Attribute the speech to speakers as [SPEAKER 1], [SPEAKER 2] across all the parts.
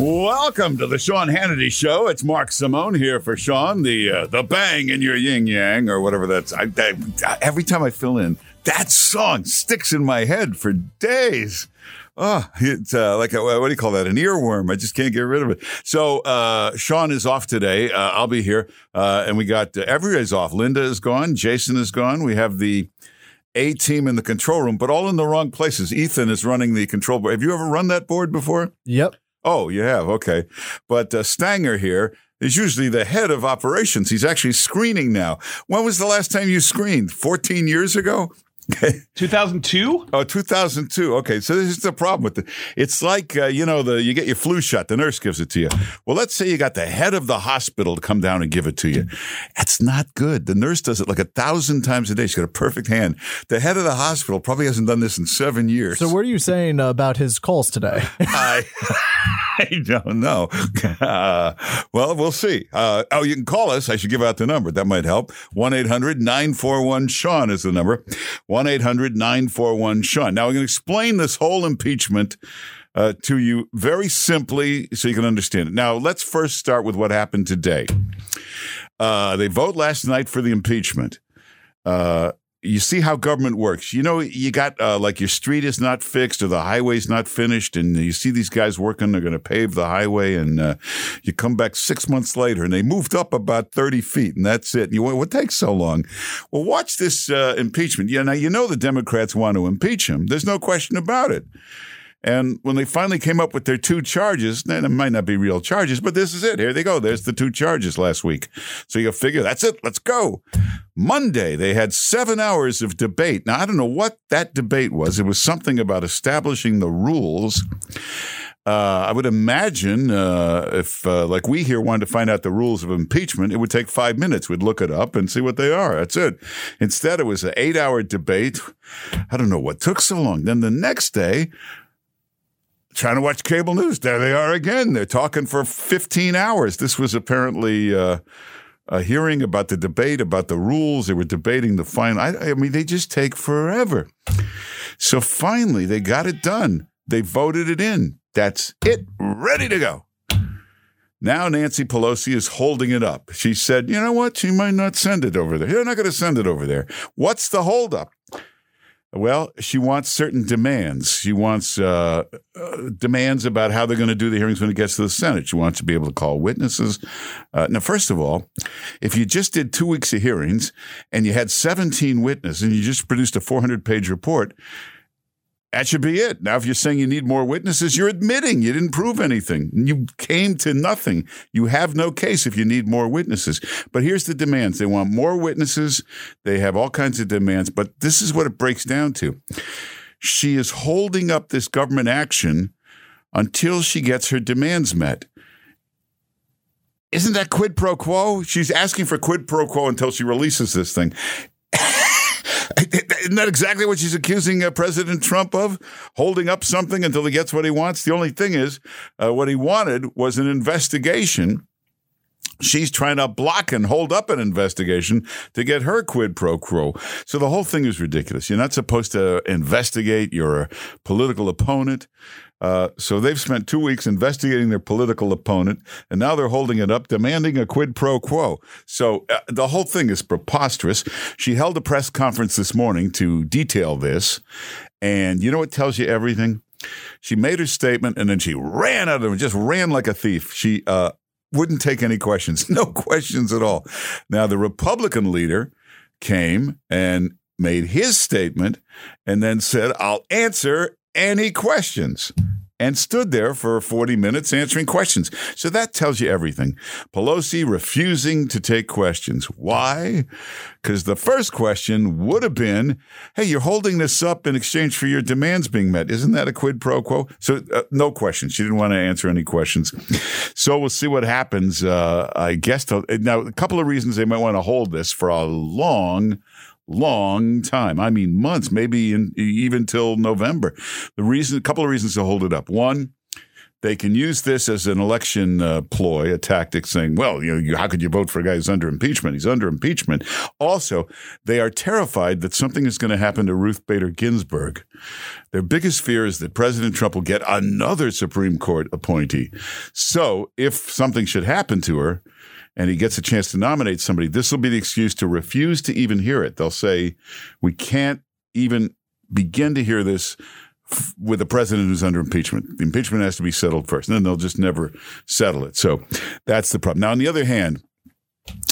[SPEAKER 1] Welcome to the Sean Hannity Show. It's Mark Simone here for Sean, the uh, the bang in your yin yang or whatever that's. I, I, every time I fill in, that song sticks in my head for days. Oh, it's uh, like a, what do you call that? An earworm. I just can't get rid of it. So uh, Sean is off today. Uh, I'll be here, uh, and we got uh, everybody's off. Linda is gone. Jason is gone. We have the A team in the control room, but all in the wrong places. Ethan is running the control board. Have you ever run that board before?
[SPEAKER 2] Yep.
[SPEAKER 1] Oh, you have. Okay. But uh, Stanger here is usually the head of operations. He's actually screening now. When was the last time you screened? 14 years ago?
[SPEAKER 3] 2002?
[SPEAKER 1] Oh, 2002. Okay, so this is the problem with it. It's like uh, you know the you get your flu shot, the nurse gives it to you. Well, let's say you got the head of the hospital to come down and give it to you. That's not good. The nurse does it like a thousand times a day. She's got a perfect hand. The head of the hospital probably hasn't done this in seven years.
[SPEAKER 2] So, what are you saying about his calls today?
[SPEAKER 1] I, I don't know. Uh, well, we'll see. Uh, oh, you can call us. I should give out the number. That might help. 1 800 941 Sean is the number. 1 800 941 Sean. Now, I'm going to explain this whole impeachment uh, to you very simply so you can understand it. Now, let's first start with what happened today. Uh, they vote last night for the impeachment. Uh, you see how government works. You know, you got uh, like your street is not fixed or the highway's not finished, and you see these guys working. They're going to pave the highway, and uh, you come back six months later, and they moved up about thirty feet, and that's it. And you went, what takes so long? Well, watch this uh, impeachment. Yeah, now you know the Democrats want to impeach him. There's no question about it. And when they finally came up with their two charges, then it might not be real charges, but this is it. Here they go. There's the two charges last week. So you figure that's it. Let's go. Monday, they had seven hours of debate. Now, I don't know what that debate was. It was something about establishing the rules. Uh, I would imagine uh, if, uh, like we here, wanted to find out the rules of impeachment, it would take five minutes. We'd look it up and see what they are. That's it. Instead, it was an eight hour debate. I don't know what took so long. Then the next day, trying to watch cable news. There they are again. They're talking for 15 hours. This was apparently uh, a hearing about the debate, about the rules. They were debating the final. I, I mean, they just take forever. So finally, they got it done. They voted it in. That's it. Ready to go. Now Nancy Pelosi is holding it up. She said, you know what? She might not send it over there. They're not going to send it over there. What's the holdup? Well, she wants certain demands. She wants uh, uh, demands about how they're going to do the hearings when it gets to the Senate. She wants to be able to call witnesses. Uh, now, first of all, if you just did two weeks of hearings and you had 17 witnesses and you just produced a 400 page report, that should be it. Now, if you're saying you need more witnesses, you're admitting you didn't prove anything. You came to nothing. You have no case if you need more witnesses. But here's the demands they want more witnesses. They have all kinds of demands. But this is what it breaks down to she is holding up this government action until she gets her demands met. Isn't that quid pro quo? She's asking for quid pro quo until she releases this thing. Isn't that exactly what she's accusing uh, President Trump of? Holding up something until he gets what he wants? The only thing is, uh, what he wanted was an investigation. She's trying to block and hold up an investigation to get her quid pro quo. So the whole thing is ridiculous. You're not supposed to investigate your political opponent. Uh, so they've spent two weeks investigating their political opponent, and now they're holding it up, demanding a quid pro quo. So uh, the whole thing is preposterous. She held a press conference this morning to detail this, and you know what tells you everything? She made her statement, and then she ran out of it, just ran like a thief. She uh, wouldn't take any questions, no questions at all. Now the Republican leader came and made his statement, and then said, "I'll answer any questions and stood there for 40 minutes answering questions. So that tells you everything. Pelosi refusing to take questions. Why? Because the first question would have been, hey, you're holding this up in exchange for your demands being met. Isn't that a quid pro quo? So uh, no questions. She didn't want to answer any questions. So we'll see what happens. Uh, I guess to, now a couple of reasons they might want to hold this for a long long time. I mean, months, maybe in, even till November. The reason, a couple of reasons to hold it up. One, They can use this as an election uh, ploy, a tactic saying, well, you know, you, how could you vote for a guy who's under impeachment? He's under impeachment. Also, they are terrified that something is going to happen to Ruth Bader Ginsburg. Their biggest fear is that President Trump will get another Supreme Court appointee. So if something should happen to her, and he gets a chance to nominate somebody, this will be the excuse to refuse to even hear it. They'll say, we can't even begin to hear this f- with a president who's under impeachment. The impeachment has to be settled first, and then they'll just never settle it. So that's the problem. Now, on the other hand,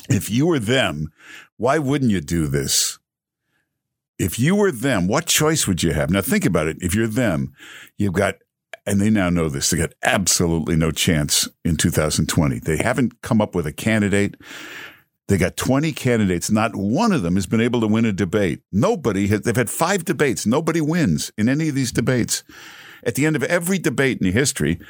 [SPEAKER 1] if you were them, why wouldn't you do this? If you were them, what choice would you have? Now, think about it. If you're them, you've got and they now know this. They got absolutely no chance in 2020. They haven't come up with a candidate. They got 20 candidates. Not one of them has been able to win a debate. Nobody has, they've had five debates. Nobody wins in any of these debates. At the end of every debate in history,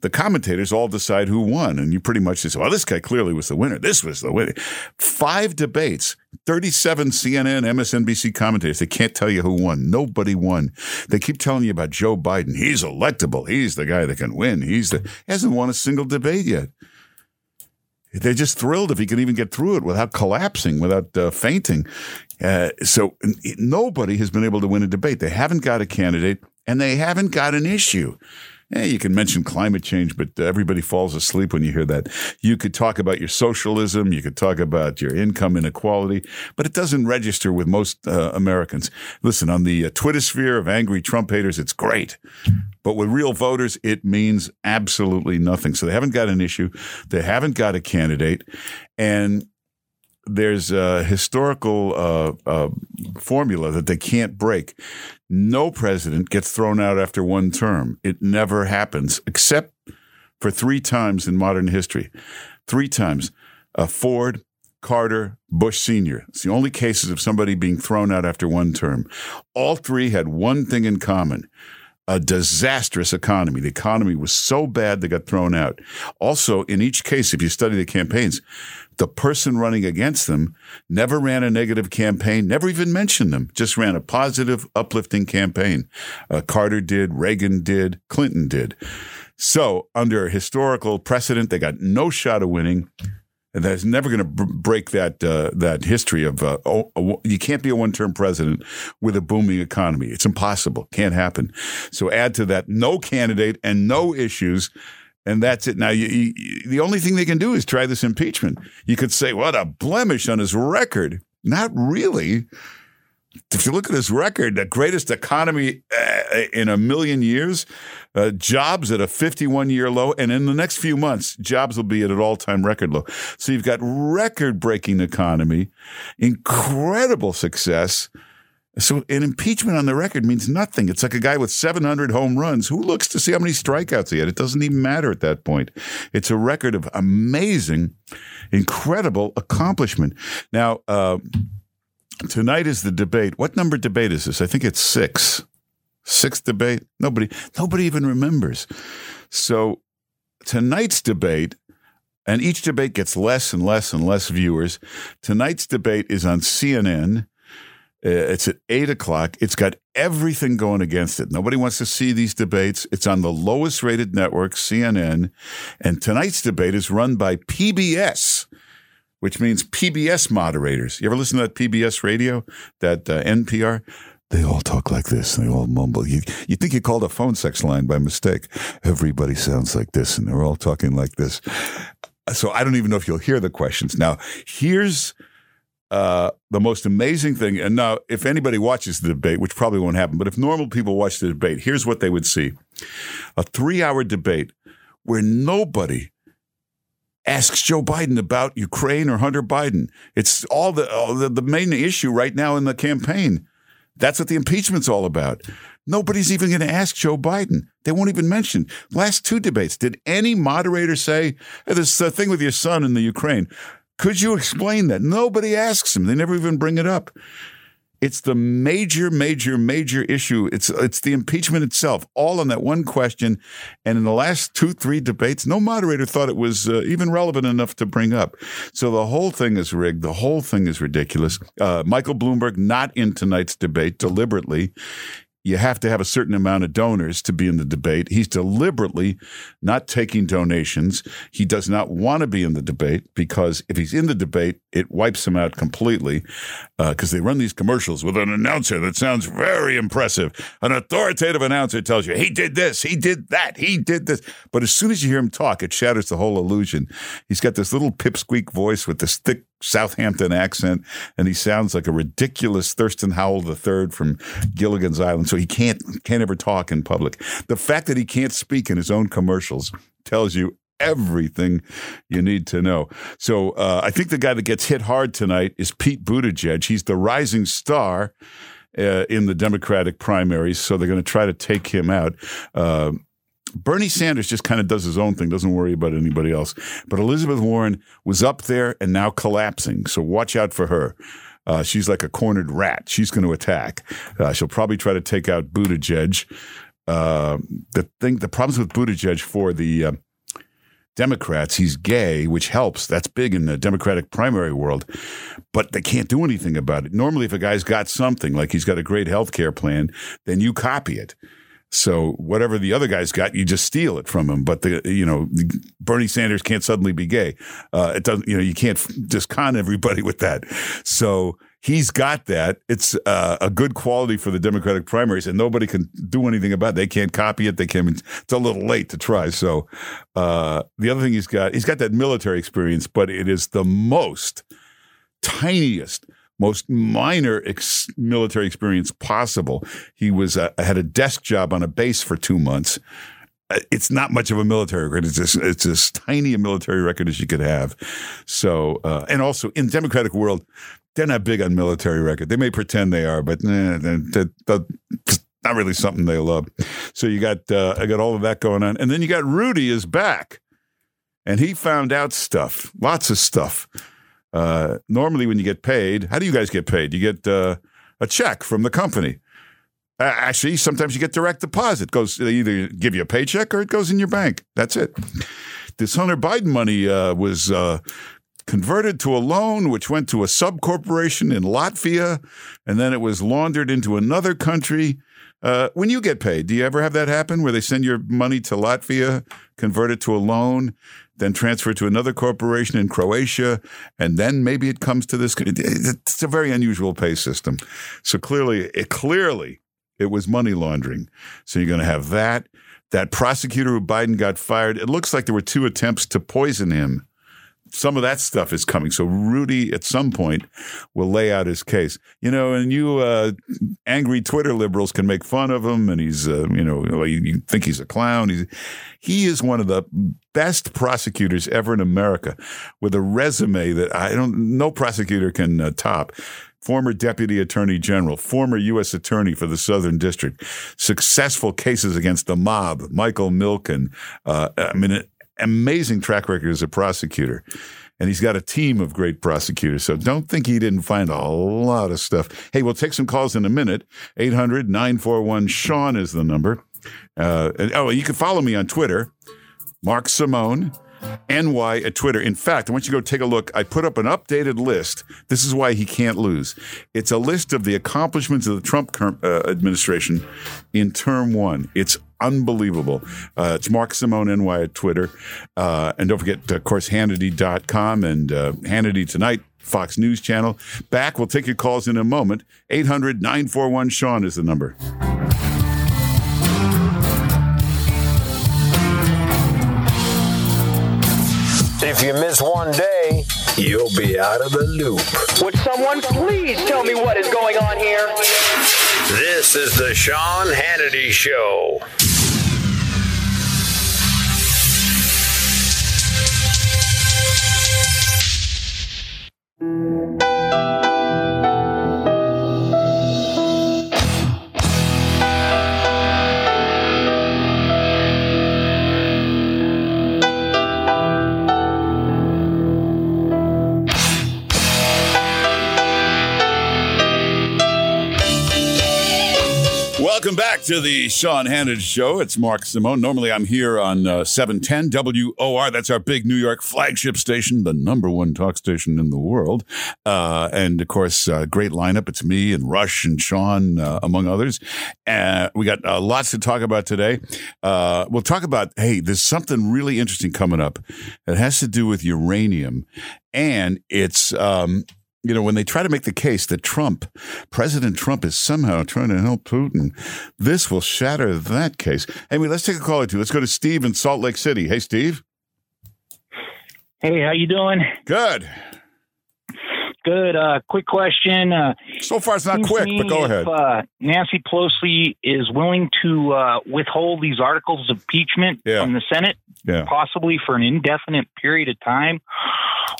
[SPEAKER 1] the commentators all decide who won. And you pretty much just say, well, this guy clearly was the winner. This was the winner. Five debates, 37 CNN, MSNBC commentators. They can't tell you who won. Nobody won. They keep telling you about Joe Biden. He's electable. He's the guy that can win. He's the, he hasn't won a single debate yet. They're just thrilled if he can even get through it without collapsing, without uh, fainting. Uh, so nobody has been able to win a debate. They haven't got a candidate and they haven't got an issue. Yeah, you can mention climate change, but everybody falls asleep when you hear that. You could talk about your socialism, you could talk about your income inequality, but it doesn't register with most uh, Americans. Listen, on the uh, Twitter sphere of angry Trump haters, it's great. But with real voters, it means absolutely nothing. So they haven't got an issue, they haven't got a candidate, and there's a historical uh, uh, formula that they can't break. No president gets thrown out after one term. It never happens, except for three times in modern history. Three times. Uh, Ford, Carter, Bush Sr. It's the only cases of somebody being thrown out after one term. All three had one thing in common a disastrous economy. The economy was so bad they got thrown out. Also, in each case, if you study the campaigns, the person running against them never ran a negative campaign, never even mentioned them, just ran a positive, uplifting campaign. Uh, Carter did, Reagan did, Clinton did. So, under historical precedent, they got no shot of winning and that's never going to b- break that uh, that history of uh, oh, you can't be a one term president with a booming economy. It's impossible. Can't happen. So add to that no candidate and no issues. And that's it. Now, you, you, the only thing they can do is try this impeachment. You could say, what a blemish on his record. Not really if you look at his record, the greatest economy uh, in a million years, uh, jobs at a 51 year low, and in the next few months, jobs will be at an all time record low. So you've got record breaking economy, incredible success. So an impeachment on the record means nothing. It's like a guy with 700 home runs. Who looks to see how many strikeouts he had? It doesn't even matter at that point. It's a record of amazing, incredible accomplishment. Now, uh, Tonight is the debate. What number debate is this? I think it's six. Sixth debate. Nobody, nobody even remembers. So tonight's debate, and each debate gets less and less and less viewers. Tonight's debate is on CNN. Uh, it's at eight o'clock. It's got everything going against it. Nobody wants to see these debates. It's on the lowest rated network, CNN. And tonight's debate is run by PBS which means PBS moderators. You ever listen to that PBS radio, that uh, NPR? They all talk like this. They all mumble. You, you think you called a phone sex line by mistake. Everybody sounds like this, and they're all talking like this. So I don't even know if you'll hear the questions. Now, here's uh, the most amazing thing. And now, if anybody watches the debate, which probably won't happen, but if normal people watch the debate, here's what they would see a three hour debate where nobody asks Joe Biden about Ukraine or Hunter Biden. It's all the, all the, the main issue right now in the campaign. That's what the impeachment's all about. Nobody's even going to ask Joe Biden. They won't even mention. Last two debates, did any moderator say, hey, this thing with your son in the Ukraine, could you explain that? Nobody asks him. They never even bring it up. It's the major, major, major issue. It's it's the impeachment itself, all on that one question. And in the last two, three debates, no moderator thought it was uh, even relevant enough to bring up. So the whole thing is rigged. The whole thing is ridiculous. Uh, Michael Bloomberg not in tonight's debate deliberately. You have to have a certain amount of donors to be in the debate. He's deliberately not taking donations. He does not want to be in the debate because if he's in the debate, it wipes him out completely because uh, they run these commercials with an announcer that sounds very impressive. An authoritative announcer tells you, he did this, he did that, he did this. But as soon as you hear him talk, it shatters the whole illusion. He's got this little pipsqueak voice with this thick Southampton accent, and he sounds like a ridiculous Thurston Howell III from Gilligan's Island. So he can't can't ever talk in public. The fact that he can't speak in his own commercials tells you everything you need to know. So uh, I think the guy that gets hit hard tonight is Pete Buttigieg. He's the rising star. Uh, in the Democratic primaries, so they're going to try to take him out. Uh, Bernie Sanders just kind of does his own thing, doesn't worry about anybody else. But Elizabeth Warren was up there and now collapsing. So watch out for her. Uh, she's like a cornered rat. She's going to attack. Uh, she'll probably try to take out Buttigieg. Uh, the thing, the problems with Buttigieg for the uh, Democrats, he's gay, which helps. That's big in the Democratic primary world, but they can't do anything about it. Normally, if a guy's got something, like he's got a great health care plan, then you copy it. So whatever the other guy's got, you just steal it from him. But the you know Bernie Sanders can't suddenly be gay. Uh, it doesn't. You know you can't just con everybody with that. So he's got that. It's uh, a good quality for the Democratic primaries, and nobody can do anything about it. They can't copy it. They can't. It's a little late to try. So uh, the other thing he's got, he's got that military experience, but it is the most tiniest most minor ex- military experience possible. He was uh, had a desk job on a base for two months. Uh, it's not much of a military record. It's just, it's as tiny a military record as you could have. So, uh, and also in the Democratic world, they're not big on military record. They may pretend they are, but eh, they're, they're, not really something they love. So you got uh, I got all of that going on, and then you got Rudy is back, and he found out stuff, lots of stuff. Uh, normally, when you get paid, how do you guys get paid? You get uh, a check from the company. Uh, actually, sometimes you get direct deposit. It goes they either give you a paycheck or it goes in your bank. That's it. This Hunter Biden money uh, was uh, converted to a loan, which went to a sub corporation in Latvia, and then it was laundered into another country. Uh, when you get paid, do you ever have that happen where they send your money to Latvia, convert it to a loan, then transfer to another corporation in Croatia, and then maybe it comes to this. It's a very unusual pay system. So clearly, it clearly it was money laundering. So you're going to have that. That prosecutor who Biden got fired. It looks like there were two attempts to poison him some of that stuff is coming. So Rudy, at some point, will lay out his case. You know, and you uh, angry Twitter liberals can make fun of him, and he's, uh, you know, you, think he's a clown. He's, he is one of the best prosecutors ever in America, with a resume that I don't, no prosecutor can uh, top. Former Deputy Attorney General, former U.S. Attorney for the Southern District, successful cases against the mob, Michael Milken. Uh, I mean, amazing track record as a prosecutor. And he's got a team of great prosecutors. So don't think he didn't find a lot of stuff. Hey, we'll take some calls in a minute. 800 941 Sean is the number. Uh, and, oh, you can follow me on Twitter, Mark Simone. NY at Twitter. In fact, I want you to go take a look. I put up an updated list. This is why he can't lose. It's a list of the accomplishments of the Trump uh, administration in term one. It's unbelievable. Uh, it's Mark Simone NY at Twitter. Uh, and don't forget, of course, Hannity.com and uh, Hannity Tonight, Fox News Channel. Back, we'll take your calls in a moment. 800 941 Sean is the number.
[SPEAKER 4] If you miss one day, you'll be out of the loop.
[SPEAKER 5] Would someone please tell me what is going on here?
[SPEAKER 4] This is the Sean Hannity Show.
[SPEAKER 1] Música Welcome back to the Sean Hannity Show. It's Mark Simone. Normally, I'm here on uh, 710 WOR. That's our big New York flagship station, the number one talk station in the world. Uh, and of course, uh, great lineup. It's me and Rush and Sean, uh, among others. Uh, we got uh, lots to talk about today. We'll talk about, hey, there's something really interesting coming up. It has to do with uranium. And it's um, you know, when they try to make the case that Trump, President Trump, is somehow trying to help Putin, this will shatter that case. Anyway, let's take a call or two. Let's go to Steve in Salt Lake City. Hey, Steve.
[SPEAKER 6] Hey, how you doing?
[SPEAKER 1] Good.
[SPEAKER 6] Good. Uh, quick question. Uh,
[SPEAKER 1] So far, it's not quick, but go
[SPEAKER 6] if,
[SPEAKER 1] ahead.
[SPEAKER 6] Uh, Nancy Pelosi is willing to uh, withhold these articles of impeachment
[SPEAKER 1] Yeah.
[SPEAKER 6] from the Senate,
[SPEAKER 1] Yeah.
[SPEAKER 6] possibly for an indefinite period of time.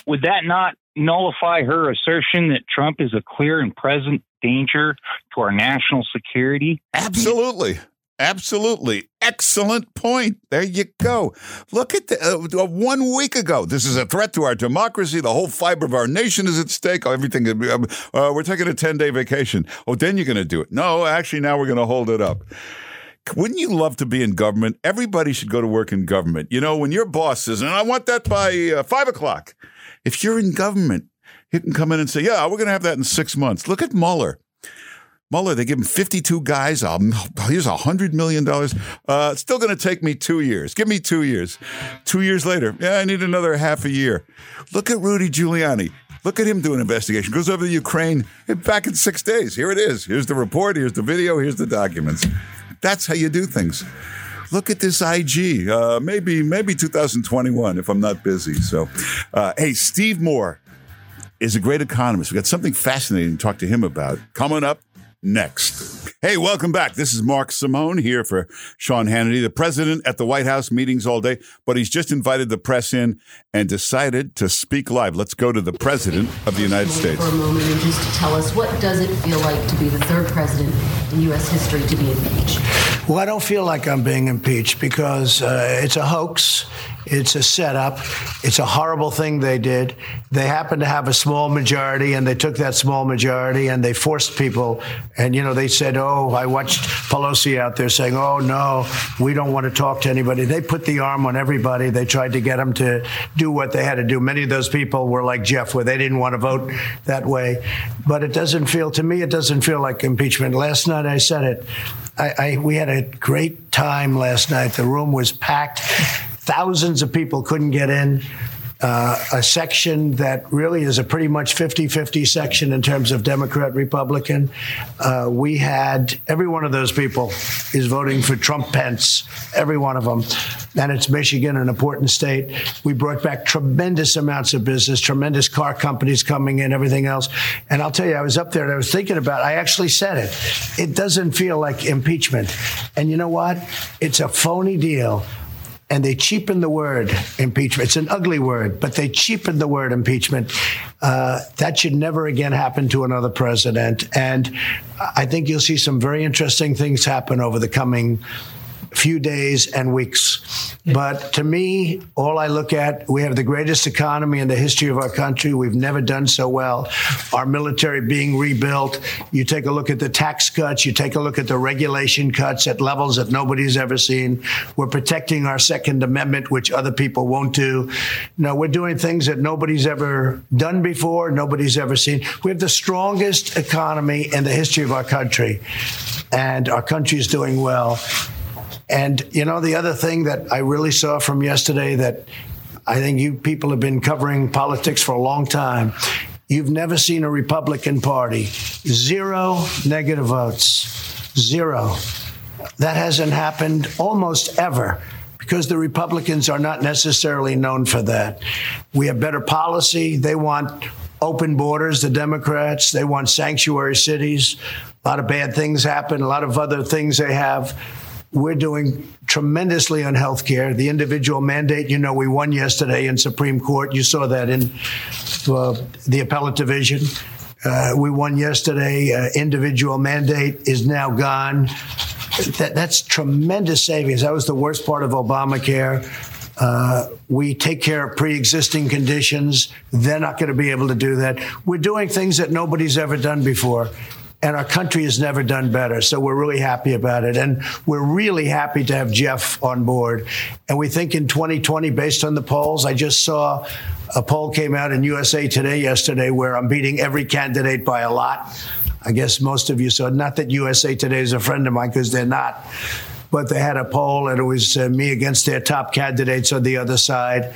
[SPEAKER 6] Would that not nullify her assertion that Trump is a clear and present danger to our national security?
[SPEAKER 1] Absolutely. Absolutely. Excellent point. There you go. Look at the, uh, one week ago. This is a threat to our democracy. The whole fiber of our nation is at stake. Everything. Uh, we're taking a 10 day vacation. Oh, then you're going to do it. No, actually, now we're going to hold it up. Wouldn't you love to be in government? Everybody should go to work in government. You know, when your boss says, and I want that by uh, five o'clock, if you're in government, you can come in and say, yeah, we're going to have that in six months. Look at Mueller. Mueller, they give him 52 guys. Um, here's $100 million. Uh, it's still going to take me two years. Give me two years. Two years later, yeah, I need another half a year. Look at Rudy Giuliani. Look at him do an investigation. Goes over to Ukraine back in six days. Here it is. Here's the report. Here's the video. Here's the documents. That's how you do things. Look at this IG. Uh, maybe maybe 2021 if I'm not busy. So, uh, hey, Steve Moore is a great economist. We got something fascinating to talk to him about coming up next. Hey, welcome back. This is Mark Simone here for Sean Hannity, the president at the White House meetings all day, but he's just invited the press in and decided to speak live. Let's go to the president of the United States.
[SPEAKER 7] For a moment, and just to tell us what does it feel like to be the third president in U.S. history to be impeached?
[SPEAKER 8] Well, I don't feel like I'm being impeached because uh, it's a hoax. It's a setup. It's a horrible thing they did. They happened to have a small majority, and they took that small majority and they forced people. And, you know, they said, oh, I watched Pelosi out there saying, oh, no, we don't want to talk to anybody. They put the arm on everybody. They tried to get them to do what they had to do. Many of those people were like Jeff, where they didn't want to vote that way. But it doesn't feel, to me, it doesn't feel like impeachment. Last night I said it. I, I, we had a great time last night. The room was packed. Thousands of people couldn't get in. Uh, a section that really is a pretty much 50 50 section in terms of Democrat Republican. Uh, we had every one of those people is voting for Trump Pence, every one of them. And it's Michigan, an important state. We brought back tremendous amounts of business, tremendous car companies coming in, everything else. And I'll tell you, I was up there and I was thinking about I actually said it. It doesn't feel like impeachment. And you know what? It's a phony deal and they cheapen the word impeachment. It's an ugly word, but they cheapen the word impeachment. Uh, that should never again happen to another president. And I think you'll see some very interesting things happen over the coming few days and weeks. But to me, all I look at, we have the greatest economy in the history of our country. We've never done so well. Our military being rebuilt. You take a look at the tax cuts, you take a look at the regulation cuts at levels that nobody's ever seen. We're protecting our Second Amendment, which other people won't do. No, we're doing things that nobody's ever done before, nobody's ever seen. We have the strongest economy in the history of our country, and our country is doing well. And you know, the other thing that I really saw from yesterday that I think you people have been covering politics for a long time. You've never seen a Republican Party zero negative votes, zero. That hasn't happened almost ever because the Republicans are not necessarily known for that. We have better policy. They want open borders, the Democrats. They want sanctuary cities. A lot of bad things happen, a lot of other things they have. We're doing tremendously on health care. The individual mandate, you know, we won yesterday in Supreme Court. You saw that in uh, the appellate division. Uh, we won yesterday. Uh, individual mandate is now gone. That, that's tremendous savings. That was the worst part of Obamacare. Uh, we take care of pre-existing conditions. They're not going to be able to do that. We're doing things that nobody's ever done before. And our country has never done better. So we're really happy about it. And we're really happy to have Jeff on board. And we think in 2020, based on the polls, I just saw a poll came out in USA Today yesterday where I'm beating every candidate by a lot. I guess most of you saw, not that USA Today is a friend of mine because they're not, but they had a poll and it was uh, me against their top candidates on the other side.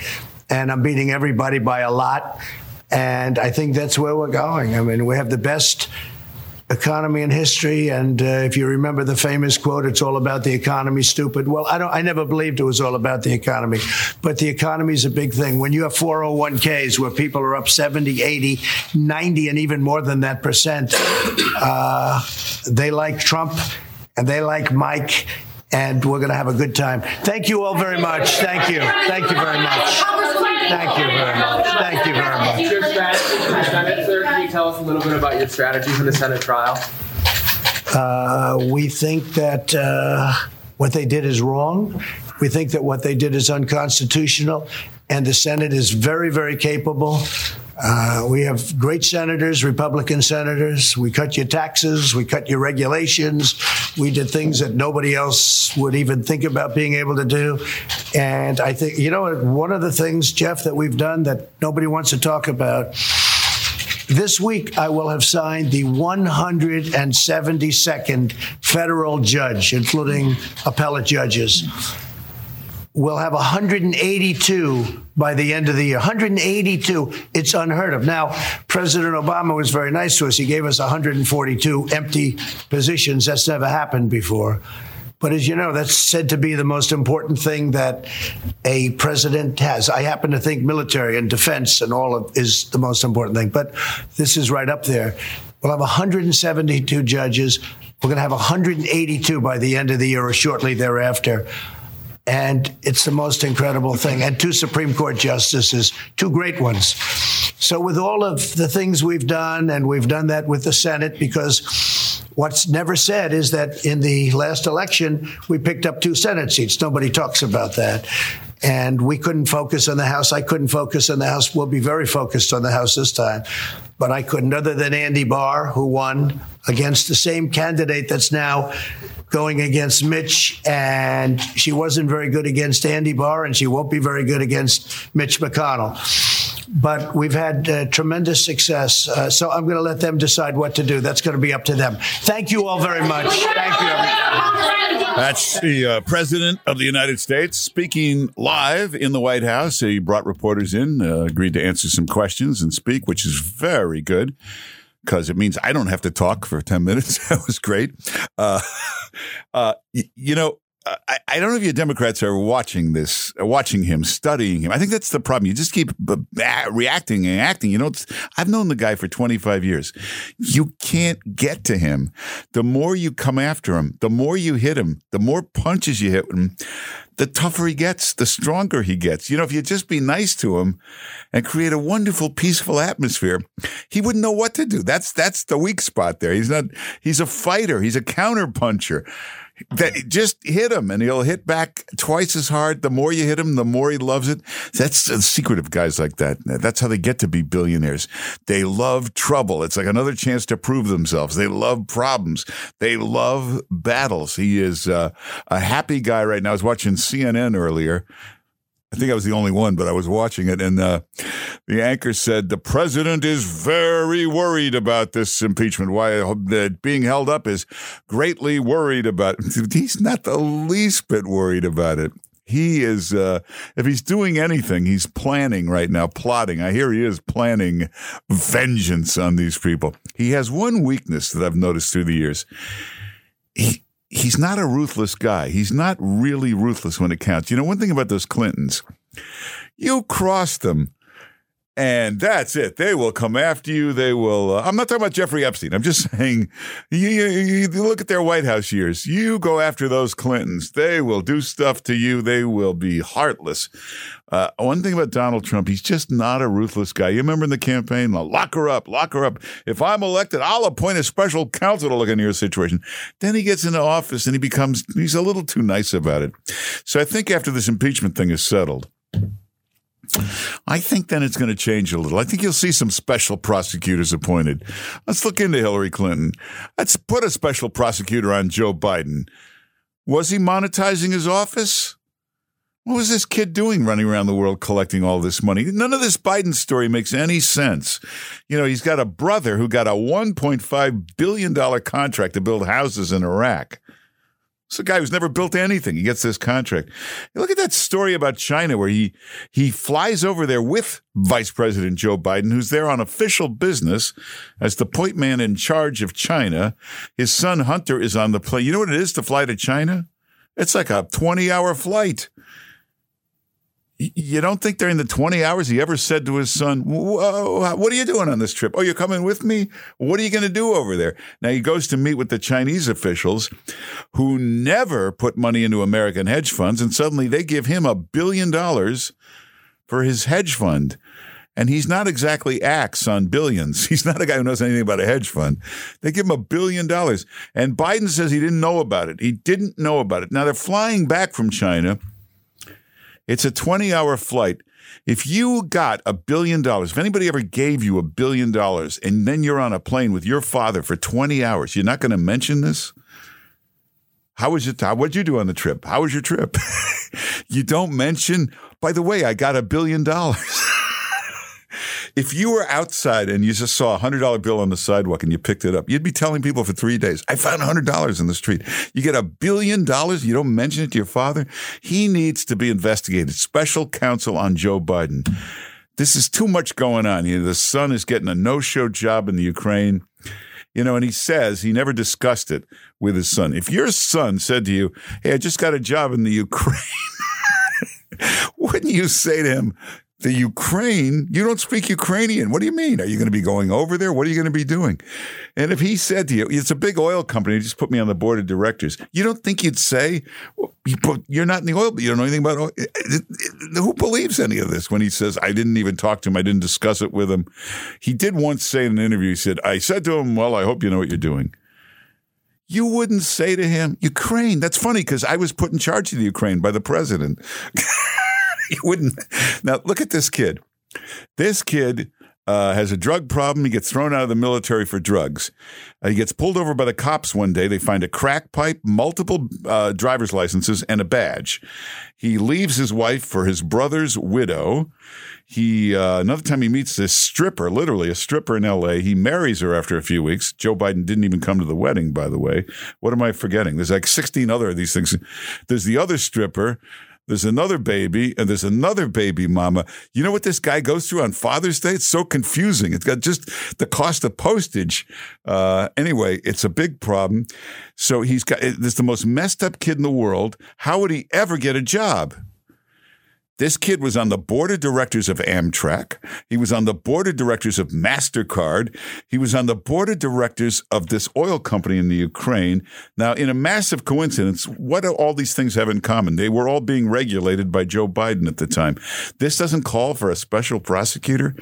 [SPEAKER 8] And I'm beating everybody by a lot. And I think that's where we're going. I mean, we have the best economy and history. And uh, if you remember the famous quote, "It's all about the economy, stupid." Well, I don't. I never believed it was all about the economy, but the economy is a big thing. When you have 401ks where people are up 70, 80, 90, and even more than that percent, uh, they like Trump and they like Mike. And we're going to have a good time. Thank you all very much. Thank you. Thank you very much. Thank you very much. Thank you very much.
[SPEAKER 9] Tell us a little bit about your strategy for the Senate trial?
[SPEAKER 8] Uh, we think that uh, what they did is wrong. We think that what they did is unconstitutional, and the Senate is very, very capable. Uh, we have great senators, Republican senators. We cut your taxes, we cut your regulations. We did things that nobody else would even think about being able to do. And I think, you know, one of the things, Jeff, that we've done that nobody wants to talk about this week, I will have signed the 172nd federal judge, including appellate judges. We'll have 182 by the end of the year. 182. It's unheard of. Now, President Obama was very nice to us. He gave us 142 empty positions. That's never happened before. But as you know, that's said to be the most important thing that a president has. I happen to think military and defense and all of is the most important thing. But this is right up there. We'll have 172 judges. We're going to have 182 by the end of the year or shortly thereafter. And it's the most incredible thing. And two Supreme Court justices, two great ones. So, with all of the things we've done, and we've done that with the Senate, because what's never said is that in the last election, we picked up two Senate seats. Nobody talks about that. And we couldn't focus on the House. I couldn't focus on the House. We'll be very focused on the House this time. But I couldn't, other than Andy Barr, who won against the same candidate that's now going against Mitch, and she wasn't very good against Andy Barr, and she won't be very good against Mitch McConnell. But we've had uh, tremendous success, uh, so I'm going to let them decide what to do. That's going to be up to them. Thank you all very much. Thank you. Everybody.
[SPEAKER 1] That's the uh, President of the United States speaking live in the White House. He brought reporters in, uh, agreed to answer some questions and speak, which is very good because it means I don't have to talk for 10 minutes. that was great. Uh, uh, y- you know, Uh, I, I, don't know if you Democrats are watching this, uh, watching him, studying him. I think that's the problem. You just keep b- b- reacting and acting. You know, I've known the guy for 25 years. You can't get to him. The more you come after him, the more you hit him, the more punches you hit him, the tougher he gets, the stronger he gets. You know, if you just be nice to him and create a wonderful, peaceful atmosphere, he wouldn't know what to do. That's that's the weak spot there. He's not. He's a fighter. He's a counter puncher that just hit him and he'll hit back twice as hard. The more you hit him, the more he loves it. That's the secret of guys like that. That's how they get to be billionaires. They love trouble. It's like another chance to prove themselves. They love problems. They love battles. He is uh, a happy guy right now. I was watching CNN earlier. I think I was the only one, but I was watching it, and uh, the anchor said the president is very worried about this impeachment. Why uh, being held up is greatly worried about. It. He's not the least bit worried about it. He is, uh, if he's doing anything, he's planning right now, plotting. I hear he is planning vengeance on these people. He has one weakness that I've noticed through the years. He, he's not a ruthless guy. He's not really ruthless when it counts. You know, one thing about those Clintons, you cross them. And that's it. They will come after you. They will. Uh, I'm not talking about Jeffrey Epstein. I'm just saying, you, you, you, look at their White House years. You go after those Clintons. They will do stuff to you. They will be heartless. Uh, one thing about Donald Trump, he's just not a ruthless guy. You remember in the campaign, lock her up, lock her up. If I'm elected, I'll appoint a special counsel to look into your situation. Then he gets into office and he becomes, he's a little too nice about it. So I think after this impeachment thing is settled, I think then it's going to change a little. I think you'll see some special prosecutors appointed. Let's look into Hillary Clinton. Let's put a special prosecutor on Joe Biden. Was he monetizing his office? What was this kid doing running around the world collecting all this money? None of this Biden story makes any sense. You know, he's got a brother who got a $1.5 billion contract to build houses in Iraq. It's a guy who's never built anything. He gets this contract. Look at that story about China where he he flies over there with Vice President Joe Biden, who's there on official business as the point man in charge of China. His son Hunter is on the plane. You know what it is to fly to China? It's like a 20 hour flight. You don't think during the 20 hours he ever said to his son, Whoa, What are you doing on this trip? Oh, you're coming with me? What are you going to do over there? Now he goes to meet with the Chinese officials who never put money into American hedge funds, and suddenly they give him a billion dollars for his hedge fund. And he's not exactly axe on billions. He's not a guy who knows anything about a hedge fund. They give him a billion dollars. And Biden says he didn't know about it. He didn't know about it. Now they're flying back from China. It's a 20 hour flight. If you got a billion dollars, if anybody ever gave you a billion dollars and then you're on a plane with your father for 20 hours, you're not going to mention this? How was your time? What'd you do on the trip? How was your trip? you don't mention, by the way, I got a billion dollars. If you were outside and you just saw a hundred dollar bill on the sidewalk and you picked it up, you'd be telling people for three days, I found a hundred dollars in the street. You get a billion dollars, you don't mention it to your father. He needs to be investigated. Special counsel on Joe Biden. This is too much going on. You know, the son is getting a no-show job in the Ukraine. You know, and he says he never discussed it with his son. If your son said to you, Hey, I just got a job in the Ukraine, wouldn't you say to him, the Ukraine, you don't speak Ukrainian. What do you mean? Are you going to be going over there? What are you going to be doing? And if he said to you, it's a big oil company, just put me on the board of directors, you don't think you'd say, you're not in the oil, but you don't know anything about oil. Who believes any of this when he says, I didn't even talk to him, I didn't discuss it with him? He did once say in an interview, he said, I said to him, Well, I hope you know what you're doing. You wouldn't say to him, Ukraine. That's funny because I was put in charge of the Ukraine by the president. you wouldn't. Now, look at this kid. This kid uh, has a drug problem. He gets thrown out of the military for drugs. Uh, he gets pulled over by the cops one day. They find a crack pipe, multiple uh, driver's licenses, and a badge. He leaves his wife for his brother's widow. He uh, another time he meets this stripper, literally a stripper in L.A. He marries her after a few weeks. Joe Biden didn't even come to the wedding, by the way. What am I forgetting? There's like 16 other of these things. There's the other stripper there's another baby, and there's another baby mama. You know what this guy goes through on Father's Day? It's so confusing. It's got just the cost of postage. Uh, anyway, it's a big problem. So he's got this the most messed up kid in the world. How would he ever get a job? This kid was on the board of directors of Amtrak. He was on the board of directors of MasterCard. He was on the board of directors of this oil company in the Ukraine. Now, in a massive coincidence, what do all these things have in common? They were all being regulated by Joe Biden at the time. This doesn't call for a special prosecutor.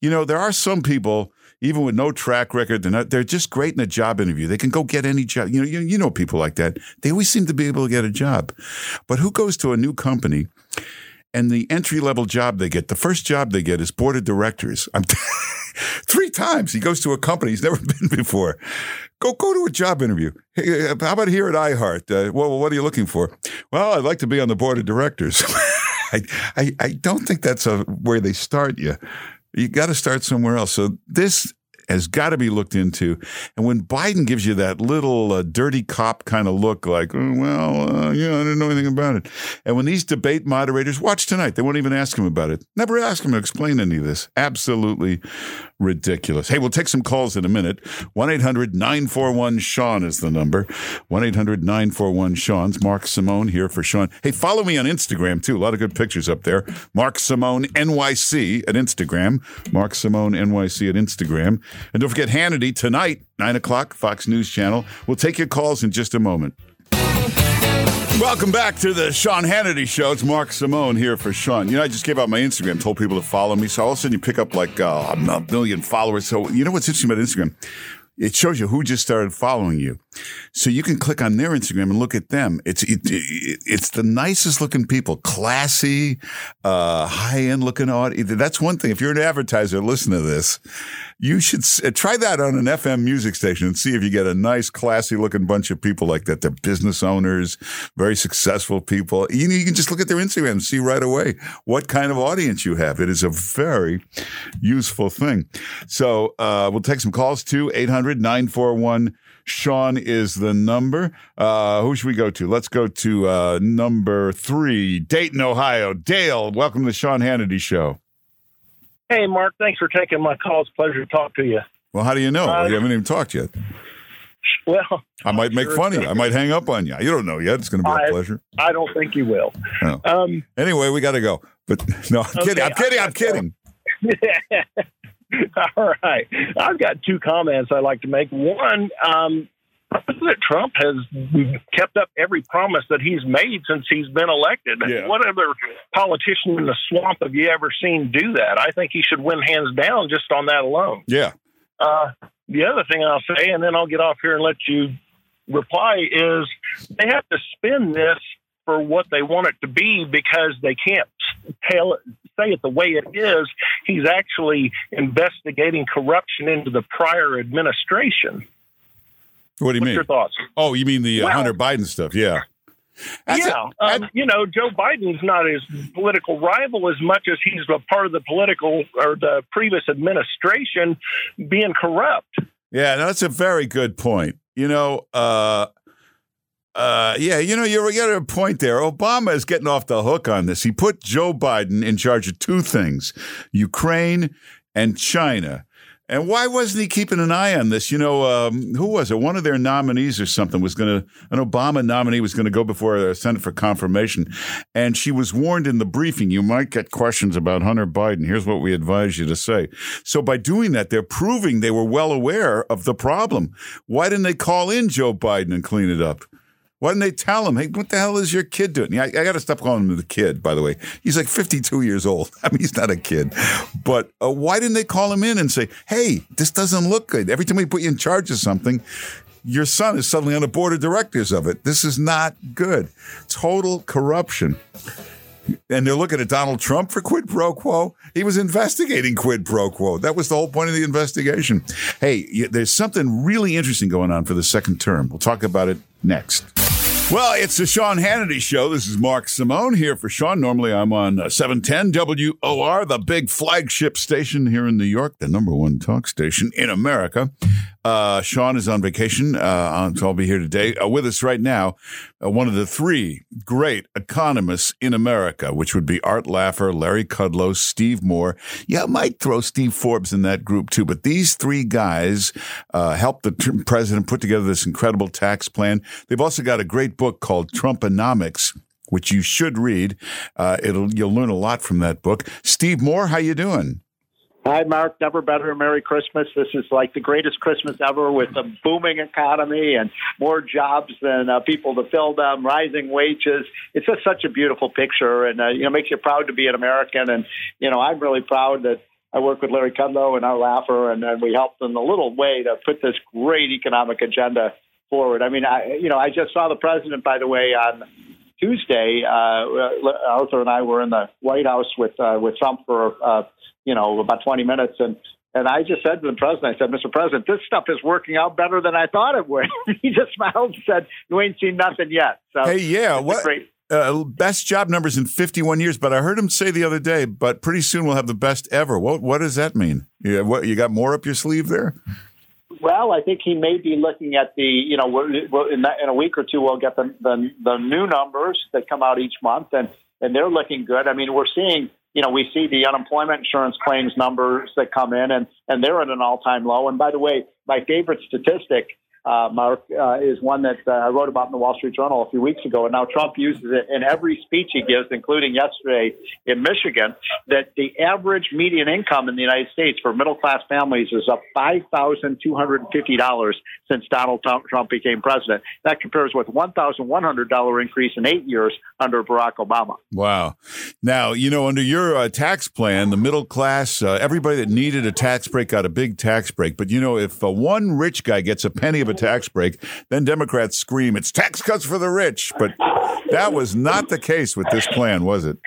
[SPEAKER 1] You know, there are some people even with no track record, they're not, they're just great in a job interview. They can go get any job. You know, you, you know people like that. They always seem to be able to get a job. But who goes to a new company and the entry level job they get, the first job they get is board of directors. I'm t- three times he goes to a company he's never been before. Go go to a job interview. Hey, uh, how about here at iHeart? Uh, well, what are you looking for? Well, I'd like to be on the board of directors. I, I, I don't think that's a, where they start you. You got to start somewhere else. So this has got to be looked into. And when Biden gives you that little uh, dirty cop kind of look, like, oh, well, uh, yeah, I didn't know anything about it. And when these debate moderators watch tonight, they won't even ask him about it. Never ask him to explain any of this. Absolutely ridiculous. Hey, we'll take some calls in a minute. 1 800 941 Sean is the number. 1 800 941 Sean's Mark Simone here for Sean. Hey, follow me on Instagram too. A lot of good pictures up there. Mark Simone NYC at Instagram. Mark Simone NYC at Instagram. And don't forget Hannity tonight, 9 o'clock, Fox News Channel. We'll take your calls in just a moment. Welcome back to the Sean Hannity Show. It's Mark Simone here for Sean. You know, I just gave out my Instagram, told people to follow me. So all of a sudden you pick up like uh, a million followers. So you know what's interesting about Instagram? It shows you who just started following you. So you can click on their Instagram and look at them. It's it, it, it's the nicest looking people, classy, uh, high end looking audience. That's one thing. If you're an advertiser, listen to this. You should uh, try that on an FM music station and see if you get a nice, classy looking bunch of people like that. They're business owners, very successful people. You, you can just look at their Instagram and see right away what kind of audience you have. It is a very useful thing. So uh, we'll take some calls to 800 941 Sean is the number. Uh, who should we go to? Let's go to uh, number three, Dayton, Ohio. Dale, welcome to the Sean Hannity Show.
[SPEAKER 10] Hey, Mark, thanks for taking my call. It's a pleasure to talk to you.
[SPEAKER 1] Well, how do you know?
[SPEAKER 10] Uh,
[SPEAKER 1] we haven't even talked yet.
[SPEAKER 10] Well,
[SPEAKER 1] I might make
[SPEAKER 10] sure
[SPEAKER 1] fun of you. I might hang up on you. You don't know yet. It's going to be a
[SPEAKER 10] I-
[SPEAKER 1] pleasure.
[SPEAKER 10] I don't think you will.
[SPEAKER 1] No.
[SPEAKER 10] Um,
[SPEAKER 1] Anyway, we got to go. But no, I'm
[SPEAKER 10] Okay,
[SPEAKER 1] kidding. I'm kidding. I'm kidding.
[SPEAKER 10] all right. I've got two comments I'd like to make. One, um, President Trump has kept up every promise that he's made since he's been elected.
[SPEAKER 1] Yeah.
[SPEAKER 10] What other politician in the swamp have you ever seen do that? I think he should win hands down just on that alone.
[SPEAKER 1] Yeah.
[SPEAKER 10] Uh, the other thing I'll say, and then I'll get off here and let you reply, is they have to spin this for what they want it to be because they can't tell say it the way it is. He's actually investigating corruption into the prior administration.
[SPEAKER 1] What do you
[SPEAKER 10] What's
[SPEAKER 1] mean?
[SPEAKER 10] your thoughts?
[SPEAKER 1] Oh, you mean the uh,
[SPEAKER 10] Well-
[SPEAKER 1] Hunter Biden stuff? Yeah. That's
[SPEAKER 10] yeah,
[SPEAKER 1] a-
[SPEAKER 10] um, you know, Joe Biden's not his political rival as much as he's a part of the political or the previous administration being corrupt.
[SPEAKER 1] Yeah, no, that's a very good point. You know, uh, uh, yeah, you know, you're you a point there. Obama is getting off the hook on this. He put Joe Biden in charge of two things: Ukraine and China. And why wasn't he keeping an eye on this? You know, um, who was it? One of their nominees or something was going to, an Obama nominee was going to go before the Senate for confirmation. And she was warned in the briefing, you might get questions about Hunter Biden. Here's what we advise you to say. So by doing that, they're proving they were well aware of the problem. Why didn't they call in Joe Biden and clean it up? Why didn't they tell him, hey, what the hell is your kid doing? Yeah, I, I got to stop calling him the kid, by the way. He's like 52 years old. I mean, he's not a kid. But uh, why didn't they call him in and say, hey, this doesn't look good? Every time we put you in charge of something, your son is suddenly on the board of directors of it. This is not good. Total corruption. And they're looking at Donald Trump for quid pro quo. He was investigating quid pro quo. That was the whole point of the investigation. Hey, there's something really interesting going on for the second term. We'll talk about it next. Well, it's the Sean Hannity Show. This is Mark Simone here for Sean. Normally, I'm on uh, 710 WOR, the big flagship station here in New York, the number one talk station in America. Uh, Sean is on vacation, uh, so I'll be here today. Uh, with us right now, uh, one of the three great economists in America, which would be Art Laffer, Larry Kudlow, Steve Moore. Yeah, I might throw Steve Forbes in that group too, but these three guys uh, helped the tr- president put together this incredible tax plan. They've also got a great book called Trumponomics. Which you should read. Uh, it'll you'll learn a lot from that book. Steve Moore, how you doing?
[SPEAKER 11] Hi, Mark. Never better. Merry Christmas. This is like the greatest Christmas ever with a booming economy and more jobs than uh, people to fill them, rising wages. It's just such a beautiful picture and, uh, you know, makes you proud to be an American. And, you know, I'm really proud that I work with Larry Kudlow and Art Laffer, and, and we helped in a little way to put this great economic agenda forward. I mean, I, you know, I just saw the president, by the way, on Tuesday. Uh, Arthur and I were in the White House with uh, with Trump for uh, you know about 20 minutes, and and I just said to the president, I said, Mr. President, this stuff is working out better than I thought it would. he just smiled and said, "You ain't seen nothing yet." So
[SPEAKER 1] Hey, yeah, what?
[SPEAKER 11] great-
[SPEAKER 1] Uh, best job numbers in 51 years, but I heard him say the other day, but pretty soon we'll have the best ever. What what does that mean? Yeah, what you got more up your sleeve there?
[SPEAKER 11] Well, I think he may be looking at the, you know, we're, we're in, that, in a week or two we'll get the, the the new numbers that come out each month, and and they're looking good. I mean, we're seeing, you know, we see the unemployment insurance claims numbers that come in, and and they're at an all time low. And by the way, my favorite statistic. Uh, Mark uh, is one that uh, I wrote about in the Wall Street Journal a few weeks ago, and now Trump uses it in every speech he gives, including yesterday in Michigan. That the average median income in the United States for middle class families is up five thousand two hundred and fifty dollars since Donald Trump became president. That compares with one thousand one hundred dollar increase in eight years under Barack Obama.
[SPEAKER 1] Wow. Now, you know, under your uh, tax plan, the middle class, uh, everybody that needed a tax break got a big tax break. But, you know, if uh, one rich guy gets a penny of a a tax break. Then Democrats scream, it's tax cuts for the rich. But that was not the case with this plan, was it?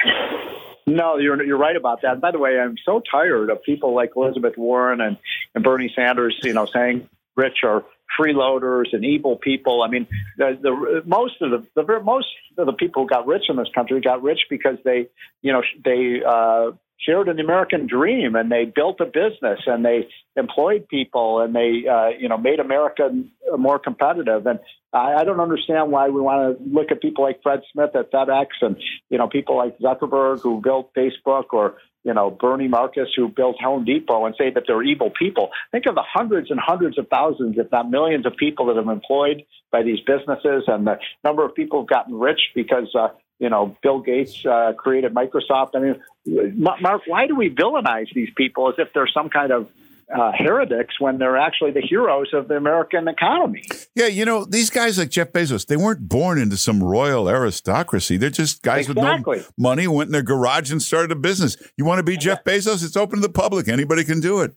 [SPEAKER 11] No, you're you're right about that. By the way, I'm so tired of people like Elizabeth Warren and, and Bernie Sanders, you know, saying rich are freeloaders and evil people. I mean, the, the most of the, the most of the people who got rich in this country got rich because they, you know, they uh, shared an American dream and they built a business and they employed people and they, uh, you know, made America more competitive. And I, I don't understand why we want to look at people like Fred Smith at FedEx and, you know, people like Zuckerberg who built Facebook or, you know, Bernie Marcus who built Home Depot and say that they're evil people. Think of the hundreds and hundreds of thousands, if not millions of people that have employed by these businesses and the number of people who've gotten rich because, uh, you know, Bill Gates uh, created Microsoft. I mean, Mark, why do we villainize these people as if they're some kind of uh, heretics when they're actually the heroes of the American economy?
[SPEAKER 1] Yeah, you know, these guys like Jeff Bezos, they weren't born into some royal aristocracy. They're just guys
[SPEAKER 11] exactly.
[SPEAKER 1] with no money, went in their garage and started a business. You want to be Jeff Bezos? It's open to the public. Anybody can do it.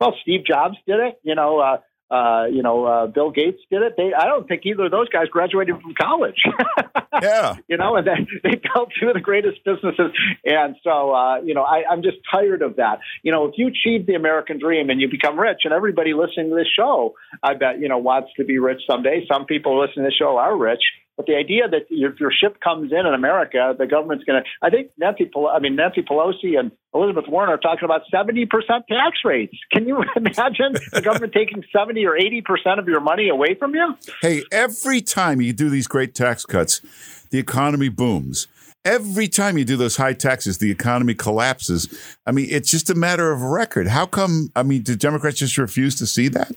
[SPEAKER 11] Well, Steve Jobs did it. You know, uh, uh, you know, uh, Bill Gates did it. They, I don't think either of those guys graduated from college.
[SPEAKER 1] yeah.
[SPEAKER 11] You know, and they, they built two of the greatest businesses. And so, uh, you know, I, I'm just tired of that. You know, if you achieve the American dream and you become rich, and everybody listening to this show, I bet, you know, wants to be rich someday. Some people listening to this show are rich. But the idea that if your ship comes in in America, the government's going to, I think Nancy, Pel- I mean, Nancy Pelosi and Elizabeth Warren are talking about 70% tax rates. Can you imagine the government taking 70 or 80% of your money away from you?
[SPEAKER 1] Hey, every time you do these great tax cuts, the economy booms. Every time you do those high taxes, the economy collapses. I mean, it's just a matter of record. How come, I mean, do Democrats just refuse to see that?